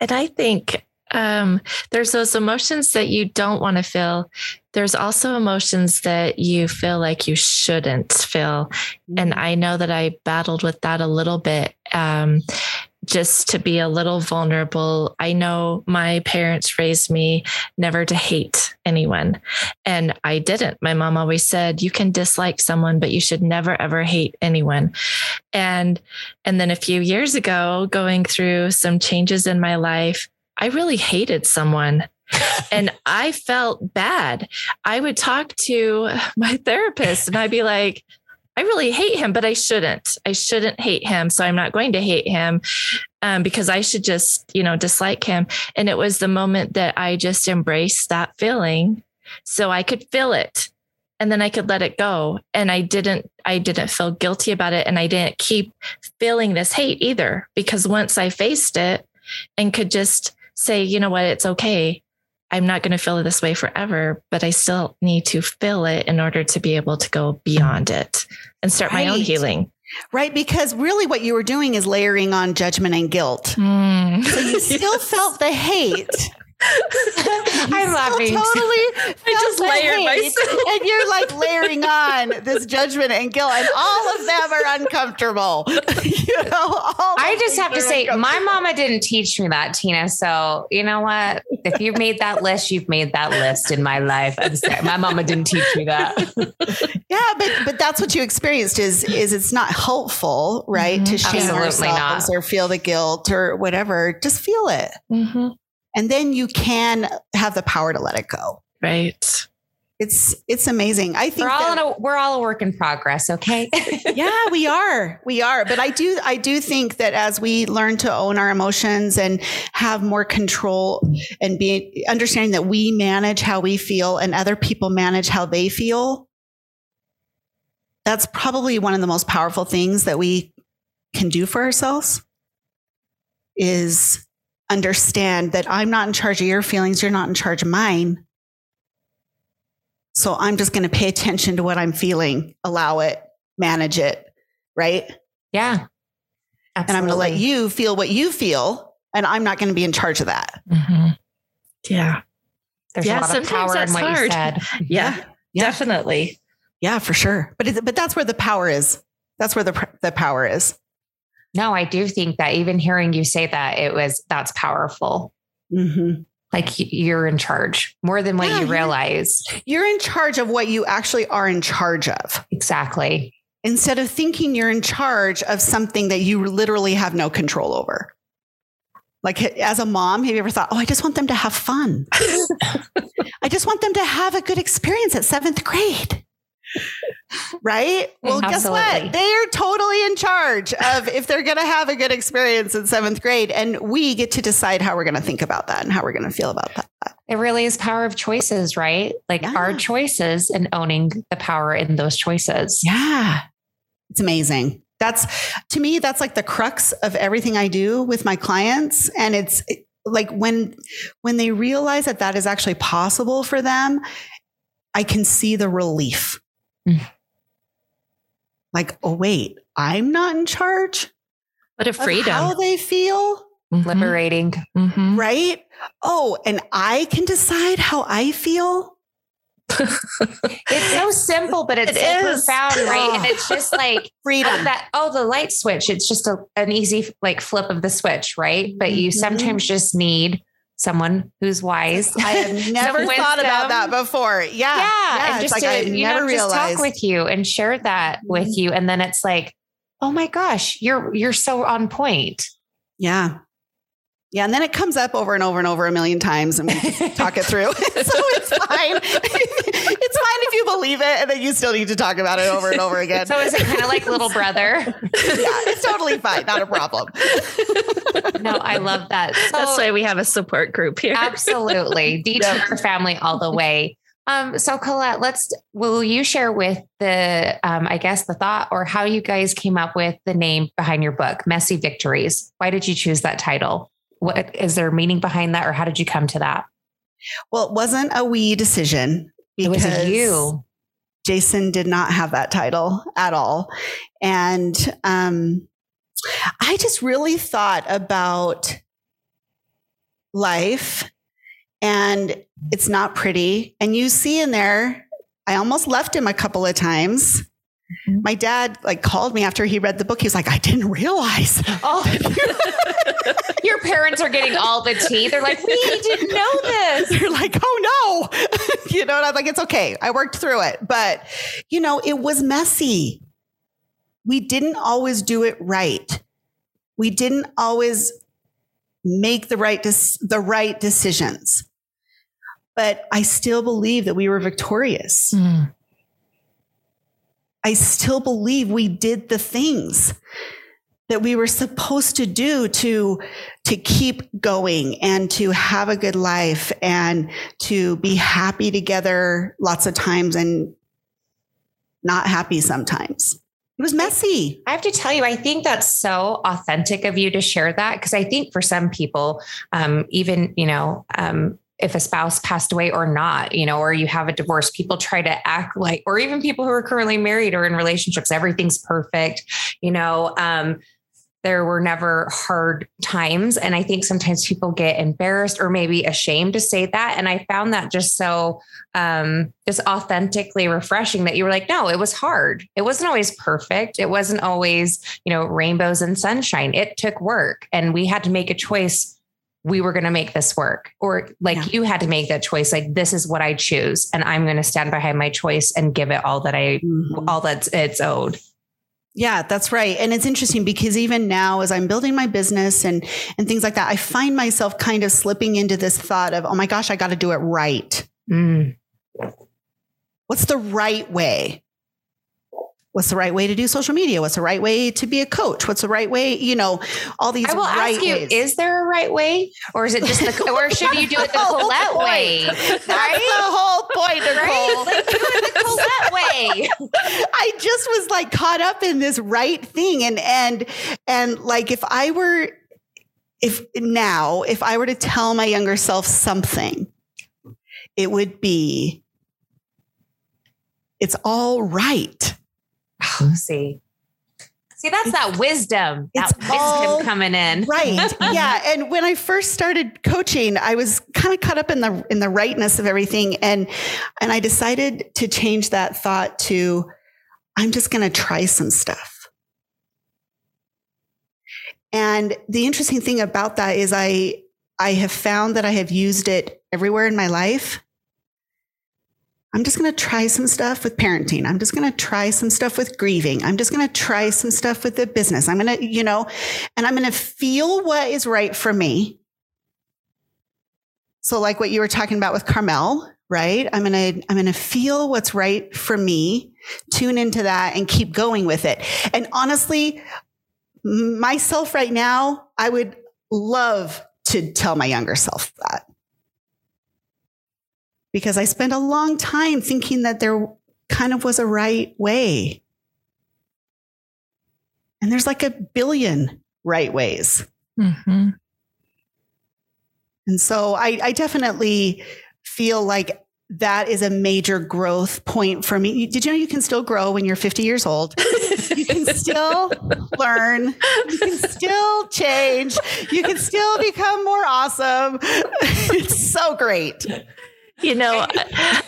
And I think um, there's those emotions that you don't want to feel. There's also emotions that you feel like you shouldn't feel. And mm-hmm. I know that I battled with that a little bit. Um, just to be a little vulnerable. I know my parents raised me never to hate anyone, and I didn't. My mom always said, "You can dislike someone, but you should never ever hate anyone." And and then a few years ago, going through some changes in my life, I really hated someone. and I felt bad. I would talk to my therapist and I'd be like, I really hate him, but I shouldn't. I shouldn't hate him. So I'm not going to hate him um, because I should just, you know, dislike him. And it was the moment that I just embraced that feeling so I could feel it and then I could let it go. And I didn't, I didn't feel guilty about it. And I didn't keep feeling this hate either because once I faced it and could just say, you know what, it's okay. I'm not going to feel it this way forever, but I still need to feel it in order to be able to go beyond it and start right. my own healing. Right. Because really what you were doing is layering on judgment and guilt. Mm. So you still felt the hate. I'm laughing. Totally. I just layered myself. And you're like layering on this judgment and guilt, and all of them are uncomfortable. you know, I just have to say, my mama didn't teach me that, Tina. So you know what? If you've made that list, you've made that list in my life. I'm sorry. My mama didn't teach me that. yeah, but but that's what you experienced is is it's not helpful, right? Mm-hmm. To shame Absolutely ourselves not. or feel the guilt or whatever. Just feel it. Mm-hmm and then you can have the power to let it go. Right. It's it's amazing. I think we're all that, a, we're all a work in progress. Okay. yeah, we are. We are. But I do I do think that as we learn to own our emotions and have more control and be understanding that we manage how we feel and other people manage how they feel, that's probably one of the most powerful things that we can do for ourselves. Is understand that I'm not in charge of your feelings, you're not in charge of mine. So I'm just going to pay attention to what I'm feeling, allow it, manage it, right? Yeah. Absolutely. And I'm going to let you feel what you feel, and I'm not going to be in charge of that. Mm-hmm. Yeah. There's yeah, a lot of power in what hard. you said. Yeah, yeah, definitely. Yeah, for sure. But it, but that's where the power is. That's where the the power is. No, I do think that even hearing you say that, it was that's powerful. Mm-hmm. Like you're in charge more than what yeah, you realize. You're in charge of what you actually are in charge of. Exactly. Instead of thinking you're in charge of something that you literally have no control over. Like as a mom, have you ever thought, oh, I just want them to have fun? I just want them to have a good experience at seventh grade right? Well, Absolutely. guess what? They are totally in charge of if they're going to have a good experience in seventh grade. And we get to decide how we're going to think about that and how we're going to feel about that. It really is power of choices, right? Like yeah. our choices and owning the power in those choices. Yeah. It's amazing. That's to me, that's like the crux of everything I do with my clients. And it's like when, when they realize that that is actually possible for them, I can see the relief Mm. Like, oh, wait, I'm not in charge. What a freedom. how they feel. Mm-hmm. Liberating. Mm-hmm. Right? Oh, and I can decide how I feel. it's so simple, but it's it so profound, right? Oh. And it's just like freedom. Oh, that oh, the light switch. It's just a, an easy like flip of the switch, right? But you mm-hmm. sometimes just need someone who's wise. I have never thought about that before. Yeah. Yeah. yeah and just like to, I never know, realized. Just talk with you and share that with mm-hmm. you. And then it's like, oh my gosh, you're you're so on point. Yeah. Yeah, and then it comes up over and over and over a million times, and we talk it through. so it's fine. it's fine if you believe it, and then you still need to talk about it over and over again. So is it kind of like little brother? yeah, it's totally fine. Not a problem. no, I love that. So, That's why we have a support group here. absolutely, DTR family all the way. Um, so Colette, let's will you share with the um, I guess the thought or how you guys came up with the name behind your book, Messy Victories. Why did you choose that title? What is there meaning behind that or how did you come to that? Well, it wasn't a we decision because it was you. Jason did not have that title at all. And um, I just really thought about life and it's not pretty. And you see in there, I almost left him a couple of times. Mm-hmm. My dad like called me after he read the book. He was like, I didn't realize. Oh. Your parents are getting all the tea. They're like, we didn't know this. They're like, oh no. you know, and I'm like, it's okay. I worked through it. But, you know, it was messy. We didn't always do it right. We didn't always make the right des- the right decisions. But I still believe that we were victorious. Mm. I still believe we did the things that we were supposed to do to to keep going and to have a good life and to be happy together lots of times and not happy sometimes. It was messy. I have to tell you, I think that's so authentic of you to share that because I think for some people, um, even you know, um, if a spouse passed away or not, you know, or you have a divorce, people try to act like, or even people who are currently married or in relationships, everything's perfect, you know. Um, there were never hard times. And I think sometimes people get embarrassed or maybe ashamed to say that. And I found that just so um, just authentically refreshing that you were like, no, it was hard. It wasn't always perfect. It wasn't always, you know, rainbows and sunshine. It took work and we had to make a choice. We were going to make this work, or like yeah. you had to make that choice. Like, this is what I choose, and I'm going to stand behind my choice and give it all that I, mm-hmm. all that's it's owed. Yeah, that's right. And it's interesting because even now as I'm building my business and and things like that, I find myself kind of slipping into this thought of, "Oh my gosh, I got to do it right." Mm. What's the right way? What's the right way to do social media? What's the right way to be a coach? What's the right way? You know, all these. I will right ask you: ways. Is there a right way, or is it just the, or should you do it the Colette way? That's the whole point, Nicole. Right? Do it the Colette way. I just was like caught up in this right thing, and and and like if I were, if now if I were to tell my younger self something, it would be, it's all right Oh, see. See, that's that wisdom. That wisdom coming in. Right. yeah. And when I first started coaching, I was kind of caught up in the in the rightness of everything. And and I decided to change that thought to I'm just gonna try some stuff. And the interesting thing about that is I I have found that I have used it everywhere in my life. I'm just going to try some stuff with parenting. I'm just going to try some stuff with grieving. I'm just going to try some stuff with the business. I'm going to, you know, and I'm going to feel what is right for me. So like what you were talking about with Carmel, right? I'm going to I'm going to feel what's right for me, tune into that and keep going with it. And honestly, myself right now, I would love to tell my younger self that because I spent a long time thinking that there kind of was a right way. And there's like a billion right ways. Mm-hmm. And so I, I, definitely feel like that is a major growth point for me. Did you know you can still grow when you're 50 years old? you can still learn. You can still change. You can still become more awesome. it's so great you know,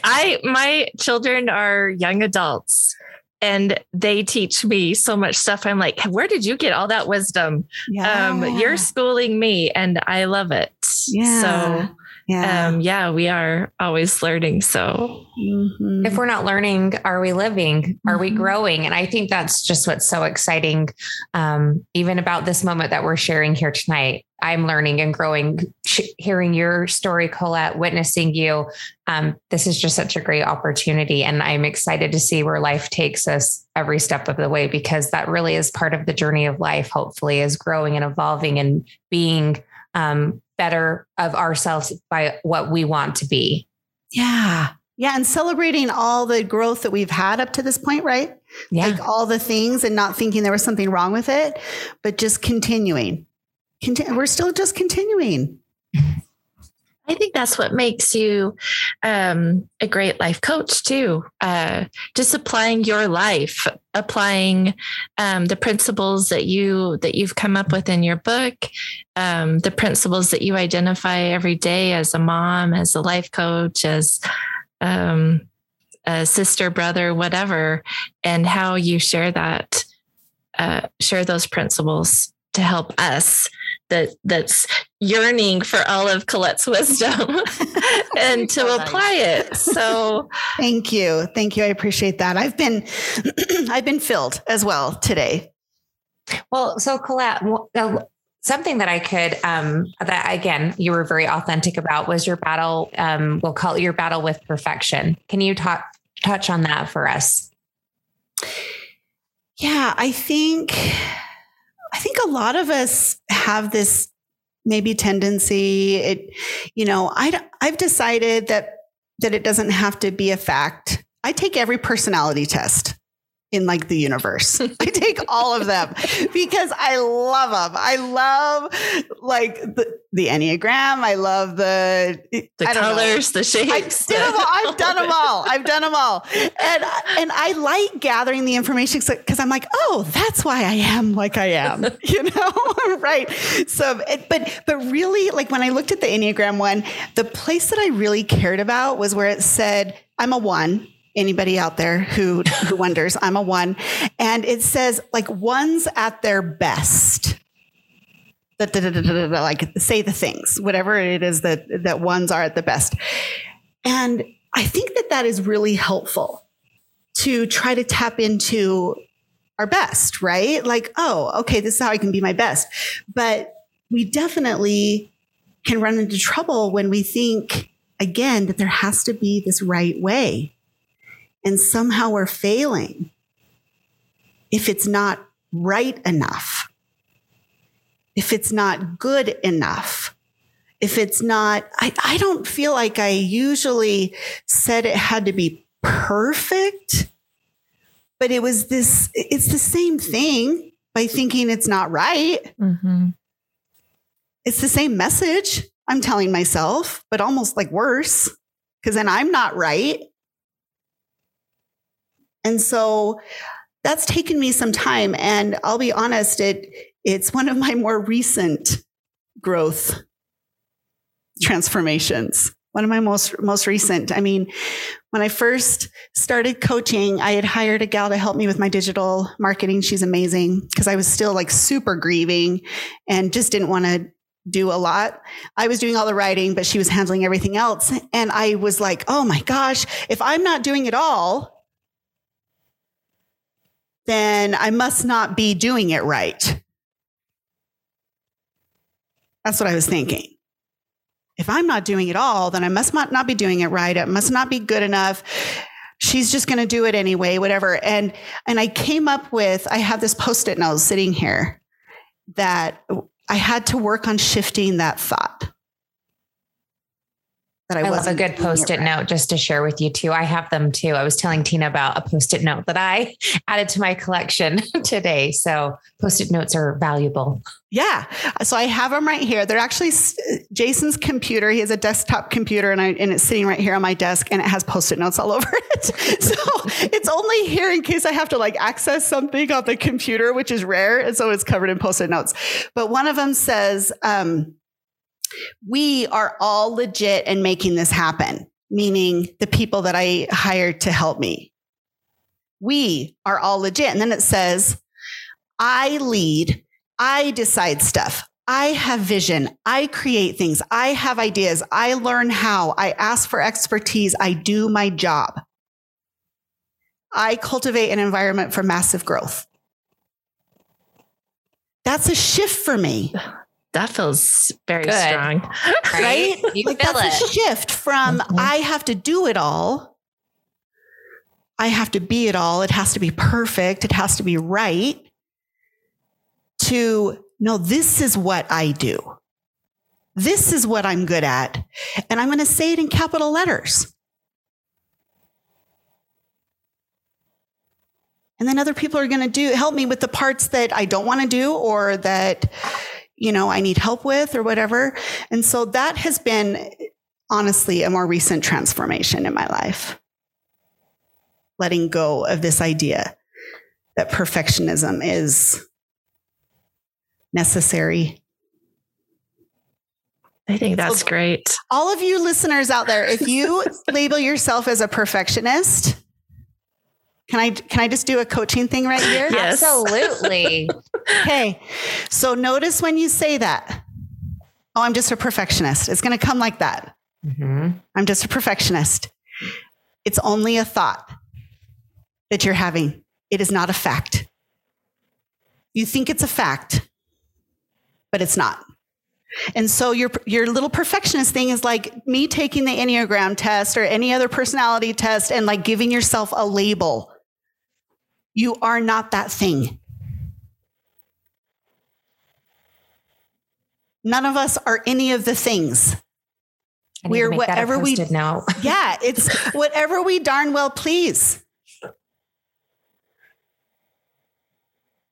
I my children are young adults and they teach me so much stuff. I'm like, where did you get all that wisdom? Yeah. Um, you're schooling me and I love it. Yeah. So yeah. Um, yeah, we are always learning. So mm-hmm. if we're not learning, are we living? Are mm-hmm. we growing? And I think that's just what's so exciting, um, even about this moment that we're sharing here tonight. I'm learning and growing, hearing your story, Colette, witnessing you. Um, this is just such a great opportunity. And I'm excited to see where life takes us every step of the way, because that really is part of the journey of life, hopefully, is growing and evolving and being um, better of ourselves by what we want to be. Yeah. Yeah. And celebrating all the growth that we've had up to this point, right? Yeah. Like all the things and not thinking there was something wrong with it, but just continuing. Contin- we're still just continuing. I think that's what makes you um, a great life coach too. Uh, just applying your life, applying um, the principles that you that you've come up with in your book, um, the principles that you identify every day as a mom, as a life coach, as um, a sister, brother, whatever, and how you share that, uh, share those principles to help us that that's yearning for all of Colette's wisdom and to apply it. So thank you. Thank you. I appreciate that. I've been I've been filled as well today. Well, so Colette, something that I could um that again you were very authentic about was your battle um we'll call it your battle with perfection. Can you talk touch on that for us? Yeah, I think I think a lot of us have this maybe tendency it you know I I've decided that that it doesn't have to be a fact. I take every personality test in like the universe. I take all of them because I love them. I love like the, the Enneagram. I love the the colors, know. the shapes. I did them all. I've done them all. I've done them all. And and I like gathering the information because I'm like, oh, that's why I am like I am. You know, right? So, but but really, like when I looked at the Enneagram one, the place that I really cared about was where it said, I'm a one anybody out there who, who wonders, I'm a one. And it says like ones at their best. like say the things, whatever it is that, that ones are at the best. And I think that that is really helpful to try to tap into our best, right? Like, oh, okay, this is how I can be my best. But we definitely can run into trouble when we think, again, that there has to be this right way and somehow we're failing if it's not right enough, if it's not good enough, if it's not, I, I don't feel like I usually said it had to be perfect, but it was this, it's the same thing by thinking it's not right. Mm-hmm. It's the same message I'm telling myself, but almost like worse because then I'm not right. And so that's taken me some time. And I'll be honest, it, it's one of my more recent growth transformations. One of my most most recent. I mean, when I first started coaching, I had hired a gal to help me with my digital marketing. She's amazing because I was still like super grieving and just didn't want to do a lot. I was doing all the writing, but she was handling everything else. And I was like, oh my gosh, if I'm not doing it all, then I must not be doing it right. That's what I was thinking. If I'm not doing it all, then I must not be doing it right. It must not be good enough. She's just going to do it anyway, whatever. And and I came up with I have this post-it note sitting here that I had to work on shifting that thought that I, I love a good post-it note just to share with you too. I have them too. I was telling Tina about a post-it note that I added to my collection today. So post-it notes are valuable. Yeah. So I have them right here. They're actually Jason's computer. He has a desktop computer and I and it's sitting right here on my desk and it has post-it notes all over it. so it's only here in case I have to like access something on the computer, which is rare. And so it's covered in post-it notes. But one of them says, um, we are all legit in making this happen, meaning the people that I hired to help me. We are all legit. And then it says, I lead, I decide stuff. I have vision. I create things. I have ideas. I learn how. I ask for expertise. I do my job. I cultivate an environment for massive growth. That's a shift for me. that feels very Good. strong. Right? You like that's it. a shift from mm-hmm. I have to do it all. I have to be it all. It has to be perfect. It has to be right. To no, this is what I do. This is what I'm good at. And I'm going to say it in capital letters. And then other people are going to do help me with the parts that I don't want to do or that you know, I need help with or whatever. And so that has been honestly a more recent transformation in my life. Letting go of this idea that perfectionism is necessary. I think that's so, great. All of you listeners out there, if you label yourself as a perfectionist, can I can I just do a coaching thing right here? Yes. Absolutely. okay. So notice when you say that. Oh, I'm just a perfectionist. It's going to come like that. Mm-hmm. I'm just a perfectionist. It's only a thought that you're having. It is not a fact. You think it's a fact, but it's not. And so your your little perfectionist thing is like me taking the Enneagram test or any other personality test and like giving yourself a label You are not that thing. None of us are any of the things. We're whatever we now. yeah, it's whatever we darn well please.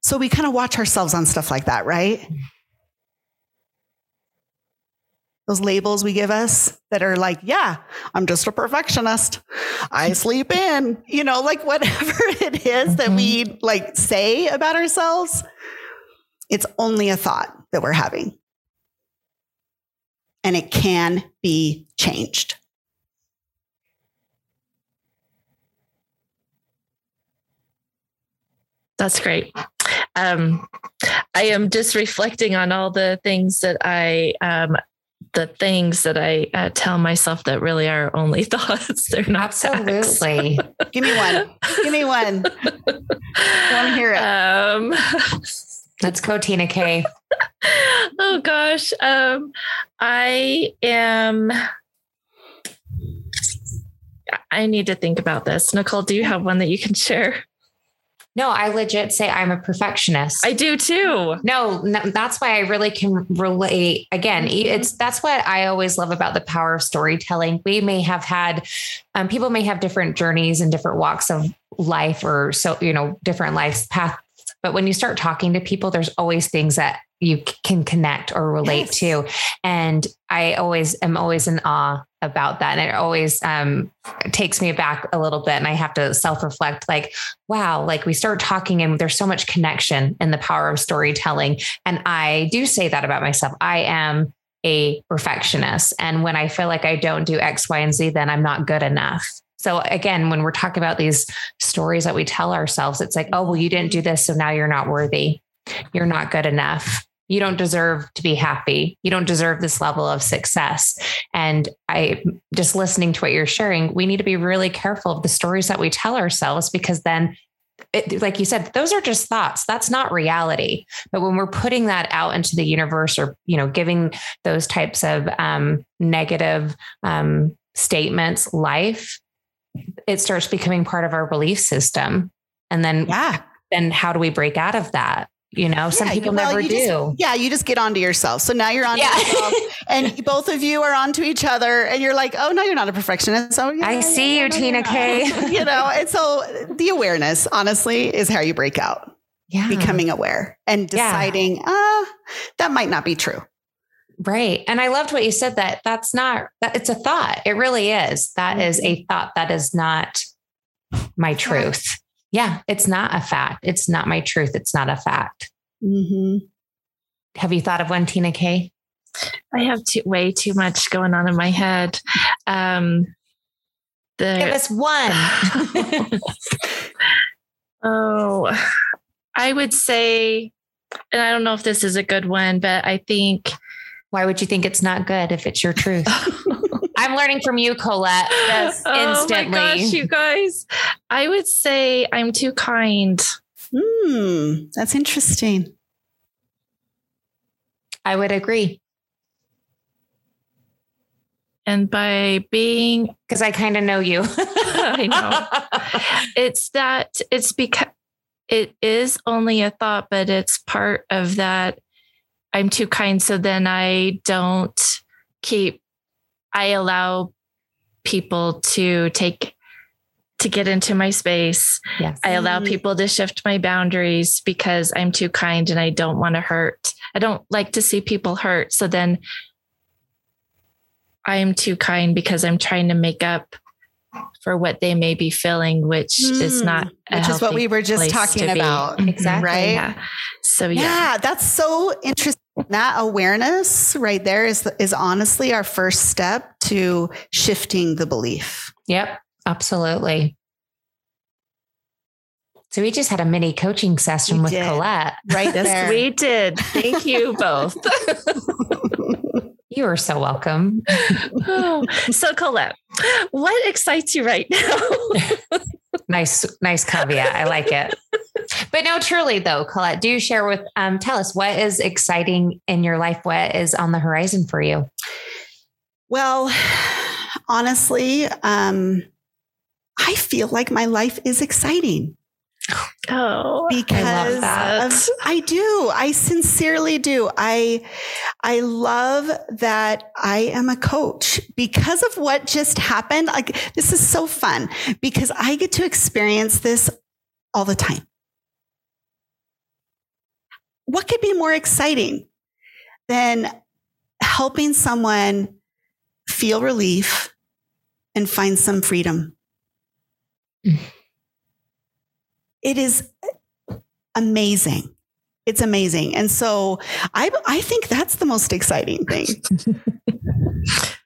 So we kind of watch ourselves on stuff like that, right? Those labels we give us that are like, yeah, I'm just a perfectionist. I sleep in, you know, like whatever it is mm-hmm. that we like say about ourselves, it's only a thought that we're having. And it can be changed. That's great. Um, I am just reflecting on all the things that I, um, the things that I uh, tell myself that really are only thoughts. They're not absolutely. Give me one. Give me one. I want to hear it. Um, Let's go, Tina K. oh gosh, um, I am. I need to think about this. Nicole, do you have one that you can share? No, I legit say I'm a perfectionist. I do too. No, no, that's why I really can relate. Again, mm-hmm. it's that's what I always love about the power of storytelling. We may have had um, people may have different journeys and different walks of life, or so you know, different life paths. But when you start talking to people, there's always things that you can connect or relate yes. to, and I always am always in awe about that. And it always um, takes me back a little bit. And I have to self reflect like, wow, like we start talking and there's so much connection in the power of storytelling. And I do say that about myself. I am a perfectionist. And when I feel like I don't do X, Y, and Z, then I'm not good enough. So again, when we're talking about these stories that we tell ourselves, it's like, oh, well, you didn't do this. So now you're not worthy. You're not good enough you don't deserve to be happy. You don't deserve this level of success. And I just listening to what you're sharing, we need to be really careful of the stories that we tell ourselves because then it, like you said, those are just thoughts. That's not reality. But when we're putting that out into the universe or, you know, giving those types of um, negative um, statements life, it starts becoming part of our belief system. And then, yeah. then how do we break out of that? You know, some people well, never do. Just, yeah, you just get onto yourself. So now you're on yeah. yourself, and both of you are onto each other, and you're like, oh no, you're not a perfectionist. So yeah, I see you, Tina K. you know, and so the awareness, honestly, is how you break out. Yeah, becoming aware and deciding, ah, yeah. uh, that might not be true. Right. And I loved what you said that that's not that it's a thought. It really is. That mm-hmm. is a thought. That is not my truth yeah, it's not a fact. It's not my truth. It's not a fact. Mm-hmm. Have you thought of one, Tina K? I have too, way too much going on in my head. Um, the, Give us one. oh, I would say, and I don't know if this is a good one, but I think. Why would you think it's not good if it's your truth? I'm learning from you, Colette. Yes, instantly. Oh my gosh, you guys. I would say I'm too kind. Hmm, that's interesting. I would agree. And by being, because I kind of know you, I know it's that it's because it is only a thought, but it's part of that. I'm too kind. So then I don't keep I allow people to take to get into my space. Yes. I allow people to shift my boundaries because I'm too kind and I don't want to hurt. I don't like to see people hurt. So then I am too kind because I'm trying to make up for what they may be feeling, which mm, is not which is what we were just talking about. Exactly. Right. Yeah. So yeah. yeah, that's so interesting that awareness right there is is honestly our first step to shifting the belief. Yep, absolutely. So we just had a mini coaching session we with did. Colette. Right there. we did. Thank you both. you are so welcome. oh, so Colette, what excites you right now? nice, nice caveat. I like it. But no, truly though, Colette, do share with um, tell us what is exciting in your life? What is on the horizon for you? Well, honestly, um, I feel like my life is exciting. Oh, because I, of, I do. I sincerely do. I I love that I am a coach because of what just happened. Like this is so fun because I get to experience this all the time. What could be more exciting than helping someone feel relief and find some freedom? Mm it is amazing. It's amazing. And so I I think that's the most exciting thing.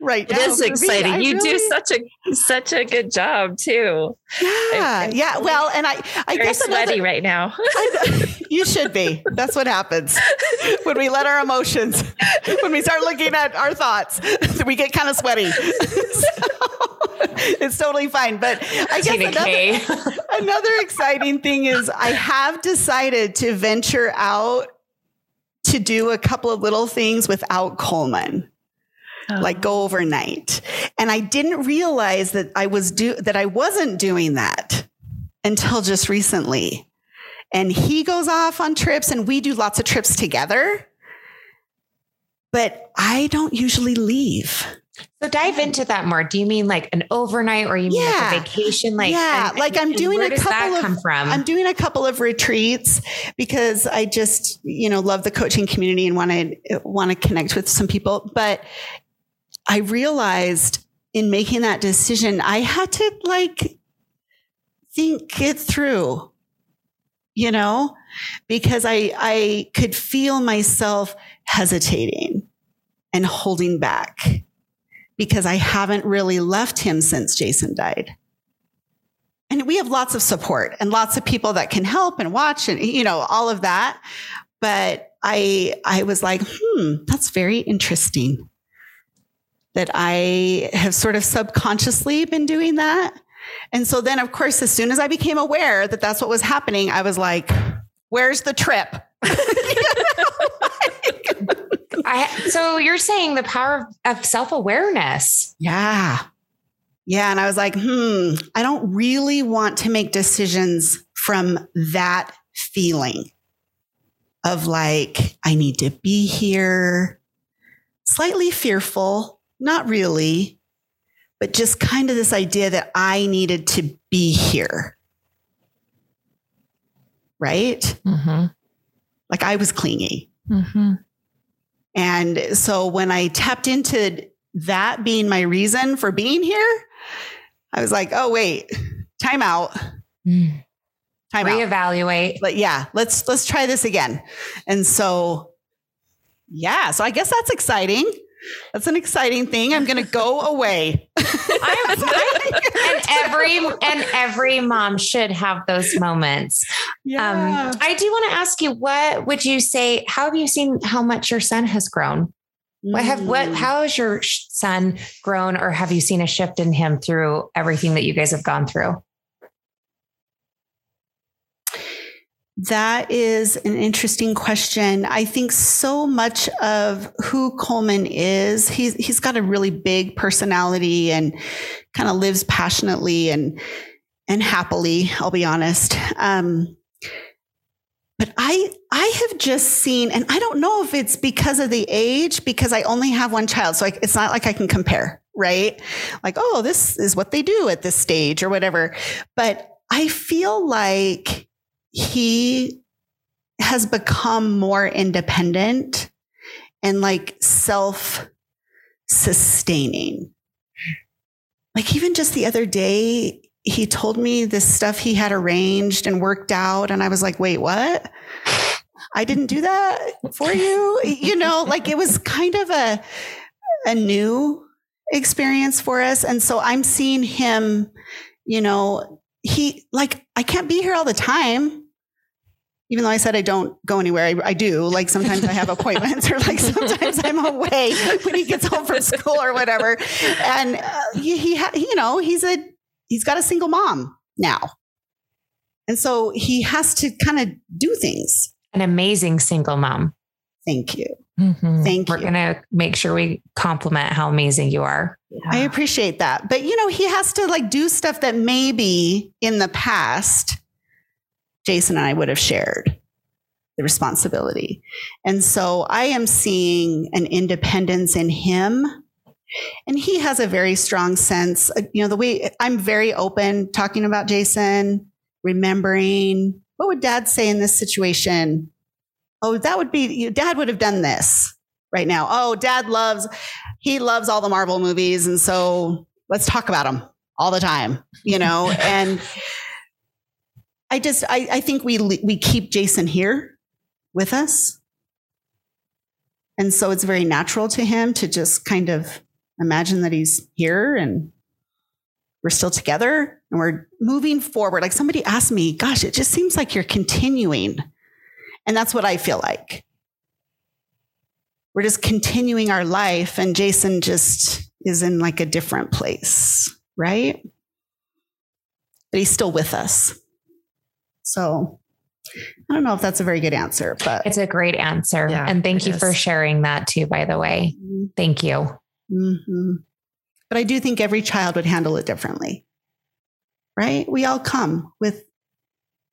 right. It is exciting. Me, you really, do such a such a good job too. Yeah. I'm, yeah. Well, and I I guess sweaty another, right now. I, you should be. That's what happens when we let our emotions, when we start looking at our thoughts, we get kind of sweaty. so, it's totally fine. But I guess another, another exciting thing is I have decided to venture out to do a couple of little things without Coleman. Oh. Like go overnight. And I didn't realize that I was do that I wasn't doing that until just recently. And he goes off on trips and we do lots of trips together. But I don't usually leave. So dive into that more. Do you mean like an overnight or you mean yeah. like a vacation? Like yeah, and, like I'm doing a couple of come from? I'm doing a couple of retreats because I just you know love the coaching community and want to want to connect with some people. But I realized in making that decision, I had to like think it through, you know, because I I could feel myself hesitating and holding back because I haven't really left him since Jason died. And we have lots of support and lots of people that can help and watch and, you know, all of that. But I, I was like, hmm, that's very interesting that I have sort of subconsciously been doing that. And so then, of course, as soon as I became aware that that's what was happening, I was like, where's the trip? I so you're saying the power of, of self-awareness. Yeah. Yeah. And I was like, hmm, I don't really want to make decisions from that feeling of like, I need to be here, slightly fearful, not really, but just kind of this idea that I needed to be here. Right? Mm-hmm. Like I was clingy. Mm-hmm. And so when I tapped into that being my reason for being here, I was like, oh wait, time out. Mm. Time Reevaluate. Out. But yeah, let's let's try this again. And so yeah, so I guess that's exciting. That's an exciting thing. I'm going to go away. And every and every mom should have those moments. Yeah. Um, I do want to ask you, what would you say? How have you seen how much your son has grown? What have what? Mm. How has your son grown, or have you seen a shift in him through everything that you guys have gone through? That is an interesting question. I think so much of who Coleman is, he's he's got a really big personality and kind of lives passionately and and happily, I'll be honest. Um, but I I have just seen, and I don't know if it's because of the age, because I only have one child, so I, it's not like I can compare, right? Like, oh, this is what they do at this stage or whatever. But I feel like he has become more independent and like self sustaining. Like, even just the other day, he told me this stuff he had arranged and worked out. And I was like, wait, what? I didn't do that for you. You know, like it was kind of a, a new experience for us. And so I'm seeing him, you know, he like, I can't be here all the time even though I said I don't go anywhere, I, I, do. Like sometimes I have appointments, or like sometimes I'm away when he gets home from school or whatever. And uh, he, he ha- you know, he's a he's got a single mom now, and so he has to kind of do things. An amazing single mom. Thank you. Mm-hmm. Thank We're you. We're gonna make sure we compliment how amazing you are. Yeah. I appreciate that, but you know, he has to like do stuff that maybe in the past Jason and I would have shared the responsibility. And so I am seeing an independence in him. And he has a very strong sense, you know, the way I'm very open talking about Jason, remembering what would dad say in this situation? Oh, that would be, dad would have done this right now. Oh, dad loves, he loves all the Marvel movies. And so let's talk about them all the time, you know? and I just, I, I think we, we keep Jason here with us. And so it's very natural to him to just kind of imagine that he's here and we're still together and we're moving forward. Like somebody asked me, gosh, it just seems like you're continuing. And that's what I feel like. We're just continuing our life, and Jason just is in like a different place, right? But he's still with us. So I don't know if that's a very good answer, but it's a great answer. Yeah, and thank you is. for sharing that too, by the way. Mm-hmm. Thank you. Mm-hmm. But I do think every child would handle it differently, right? We all come with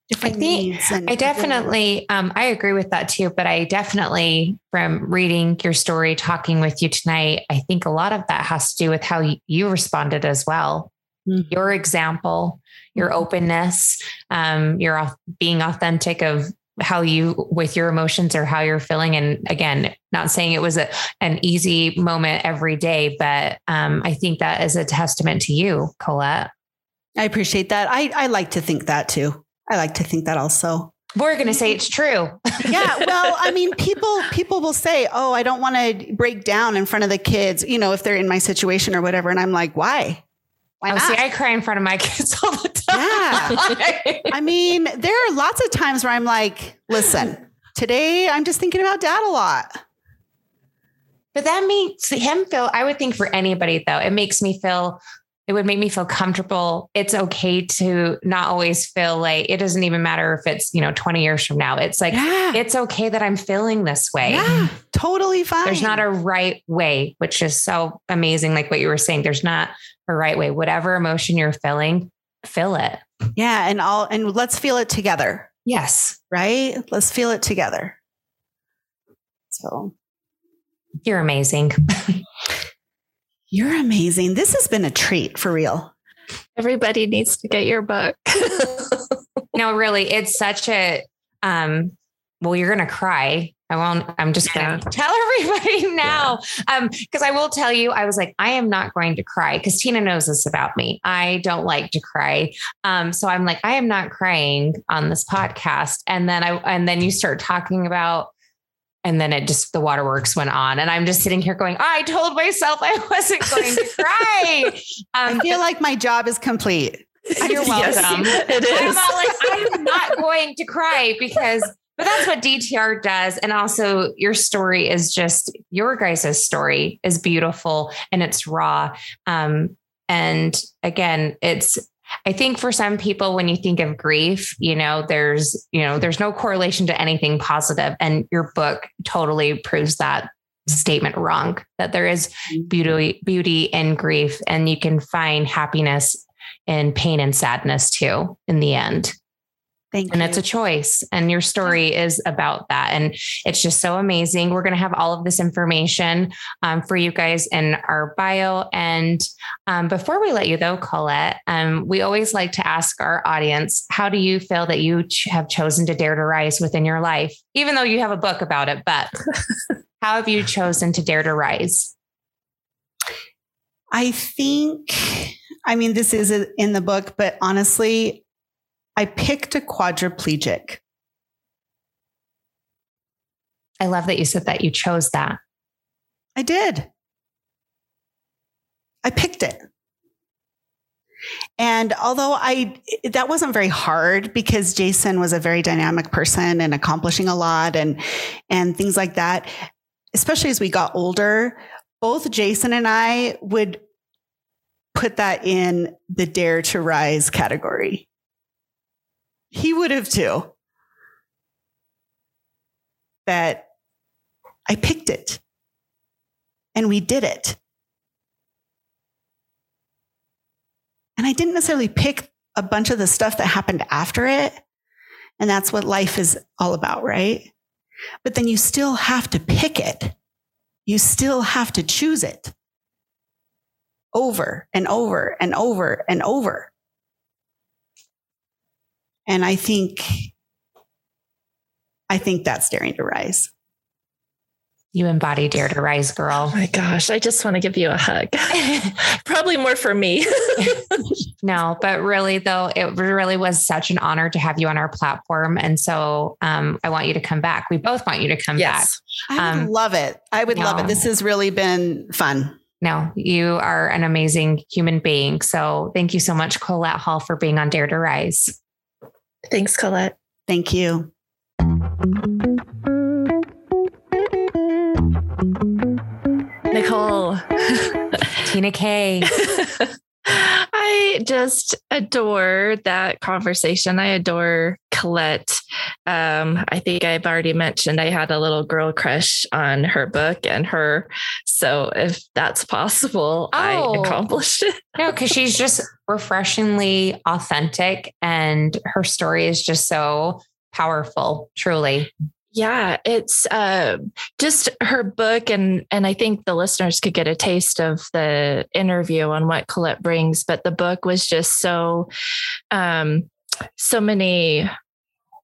different I think, needs. And I definitely, um, I agree with that too. But I definitely, from reading your story, talking with you tonight, I think a lot of that has to do with how you responded as well. Mm-hmm. Your example, your mm-hmm. openness, um, your being authentic of how you with your emotions or how you're feeling and again not saying it was a, an easy moment every day but um, i think that is a testament to you colette i appreciate that i, I like to think that too i like to think that also we're going to say it's true. yeah, well, I mean, people people will say, "Oh, I don't want to break down in front of the kids," you know, if they're in my situation or whatever, and I'm like, "Why? Why oh. See, I cry in front of my kids all the time. Yeah. I mean, there are lots of times where I'm like, listen, today I'm just thinking about dad a lot. But that makes him feel, I would think for anybody though, it makes me feel, it would make me feel comfortable. It's okay to not always feel like it doesn't even matter if it's, you know, 20 years from now. It's like, yeah. it's okay that I'm feeling this way. Yeah, totally fine. There's not a right way, which is so amazing. Like what you were saying, there's not a right way. Whatever emotion you're feeling, feel it. Yeah. And all, and let's feel it together. Yes. Right. Let's feel it together. So you're amazing. you're amazing. This has been a treat for real. Everybody needs to get your book. no, really, it's such a um well, you're gonna cry I won't, I'm just going to tell everybody now. Yeah. Um, cause I will tell you, I was like, I am not going to cry because Tina knows this about me. I don't like to cry. Um, so I'm like, I am not crying on this podcast. And then I, and then you start talking about, and then it just, the waterworks went on and I'm just sitting here going, I told myself I wasn't going to cry. Um, I feel like my job is complete. You're welcome. Yes, it is. I'm like, I'm not going to cry because but that's what DTR does. And also, your story is just your guys' story is beautiful and it's raw. Um, and again, it's, I think for some people, when you think of grief, you know, there's, you know, there's no correlation to anything positive, And your book totally proves that statement wrong that there is mm-hmm. beauty beauty in grief and you can find happiness in pain and sadness too in the end Thank and you. it's a choice. And your story is about that. And it's just so amazing. We're going to have all of this information um, for you guys in our bio. And um, before we let you, though, Colette, um, we always like to ask our audience how do you feel that you ch- have chosen to dare to rise within your life, even though you have a book about it? But how have you chosen to dare to rise? I think, I mean, this is in the book, but honestly, I picked a quadriplegic. I love that you said that you chose that. I did. I picked it. And although I, that wasn't very hard because Jason was a very dynamic person and accomplishing a lot and, and things like that, especially as we got older, both Jason and I would put that in the dare to rise category. He would have too. That I picked it and we did it. And I didn't necessarily pick a bunch of the stuff that happened after it And that's what life is all about, right? But then you still have to pick it. You still have to choose it over and over and over and over. And I think, I think that's daring to rise. You embody Dare to Rise, girl. Oh my gosh, I just want to give you a hug. Probably more for me. no, but really, though, it really was such an honor to have you on our platform. And so um, I want you to come back. We both want you to come yes. back. I would um, love it. I would no. love it. This has really been fun. No, you are an amazing human being. So thank you so much, Colette Hall, for being on Dare to Rise. Thanks, Colette. Thank you. Nicole. Tina K. I just adore that conversation. I adore Colette. Um, I think I've already mentioned I had a little girl crush on her book and her. So if that's possible, oh. I accomplished it. no, because she's just refreshingly authentic and her story is just so powerful, truly. Yeah, it's uh, just her book, and and I think the listeners could get a taste of the interview on what Colette brings. But the book was just so, um, so many,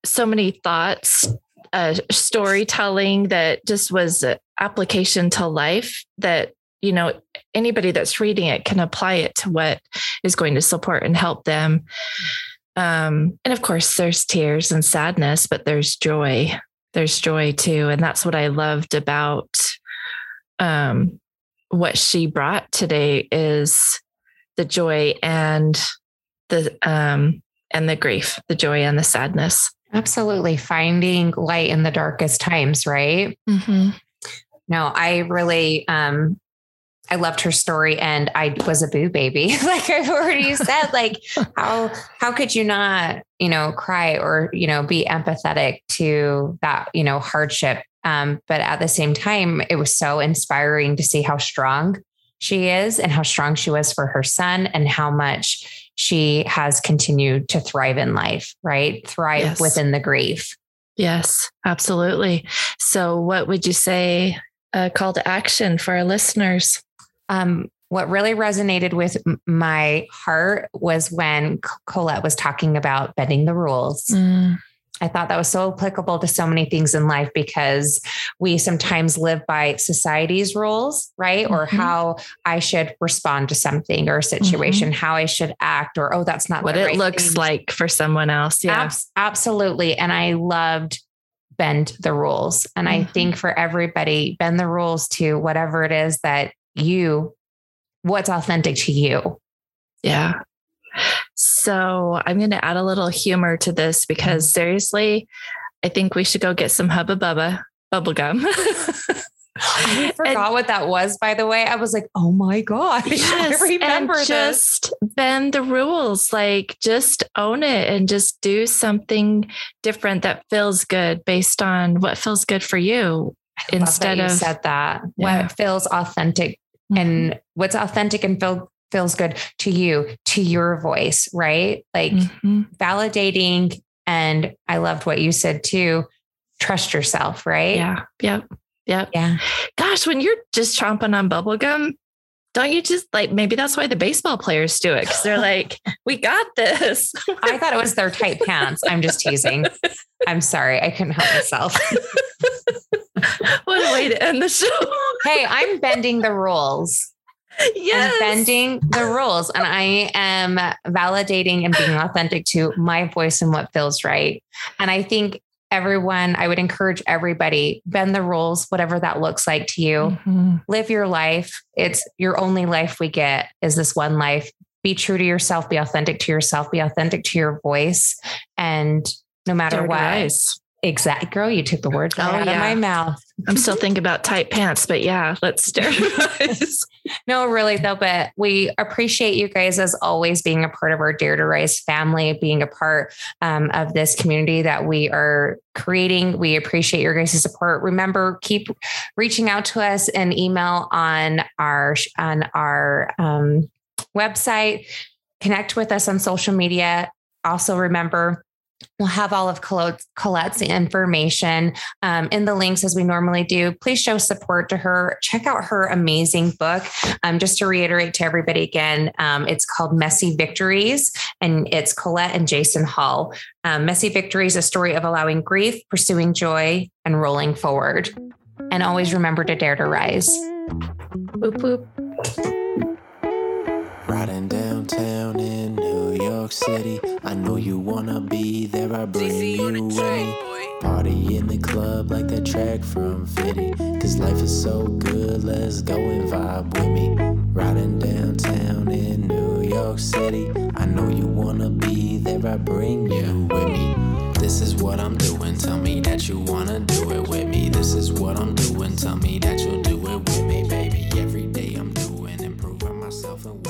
so many thoughts, uh, storytelling that just was application to life that you know anybody that's reading it can apply it to what is going to support and help them. Um, and of course, there's tears and sadness, but there's joy there's joy too. And that's what I loved about um, what she brought today is the joy and the um, and the grief, the joy and the sadness. Absolutely. Finding light in the darkest times, right? Mm-hmm. No, I really um, I loved her story and I was a boo baby. like I've already said, like how how could you not, you know, cry or, you know, be empathetic to that, you know, hardship. Um, but at the same time, it was so inspiring to see how strong she is and how strong she was for her son and how much she has continued to thrive in life, right? Thrive yes. within the grief. Yes, absolutely. So, what would you say a call to action for our listeners? Um, what really resonated with my heart was when Colette was talking about bending the rules. Mm. I thought that was so applicable to so many things in life because we sometimes live by society's rules, right? Mm-hmm. Or how I should respond to something or a situation, mm-hmm. how I should act, or oh, that's not what it right looks thing. like for someone else. Yeah. Abs- absolutely. And I loved bend the rules. And mm-hmm. I think for everybody, bend the rules to whatever it is that you, what's authentic to you. Yeah. So I'm going to add a little humor to this because mm-hmm. seriously, I think we should go get some Hubba Bubba bubble gum. I forgot and, what that was, by the way. I was like, oh my gosh, yes, I remember and just bend the rules. Like just own it and just do something different that feels good based on what feels good for you. I instead of said that, yeah. what feels authentic mm-hmm. and what's authentic and feel, feels good to you, to your voice, right? Like mm-hmm. validating. And I loved what you said too. Trust yourself, right? Yeah. Yep. Yep. Yeah. Gosh, when you're just chomping on bubble gum, don't you just like maybe that's why the baseball players do it because they're like, we got this. I thought it was their tight pants. I'm just teasing. I'm sorry. I couldn't help myself. what a way to end the show. hey, I'm bending the rules. Yes. I'm bending the rules and I am validating and being authentic to my voice and what feels right. And I think everyone, I would encourage everybody bend the rules, whatever that looks like to you. Mm-hmm. Live your life. It's your only life we get is this one life. Be true to yourself, be authentic to yourself, be authentic to your voice. And no matter Dirty what, eyes. Exactly. Girl, you took the words right oh, out yeah. of my mouth. I'm still thinking about tight pants, but yeah, let's sterilize. no, really though, but we appreciate you guys as always being a part of our Dare to Rise family, being a part um, of this community that we are creating. We appreciate your guys' support. Remember, keep reaching out to us and email on our on our um, website. Connect with us on social media. Also, remember We'll have all of Colette's information um, in the links as we normally do. Please show support to her. Check out her amazing book. Um, just to reiterate to everybody again, um, it's called Messy Victories, and it's Colette and Jason Hall. Um, Messy Victories, a story of allowing grief, pursuing joy, and rolling forward. And always remember to dare to rise. Boop, boop. Riding downtown in New York City. I know you wanna be there, I bring you away. Party in the club like that track from Fitty. Cause life is so good, let's go and vibe with me. Riding downtown in New York City. I know you wanna be there, I bring you with me. This is what I'm doing, tell me that you wanna do it with me. This is what I'm doing, tell me that you'll do it with me, baby. Every day I'm doing, improving myself and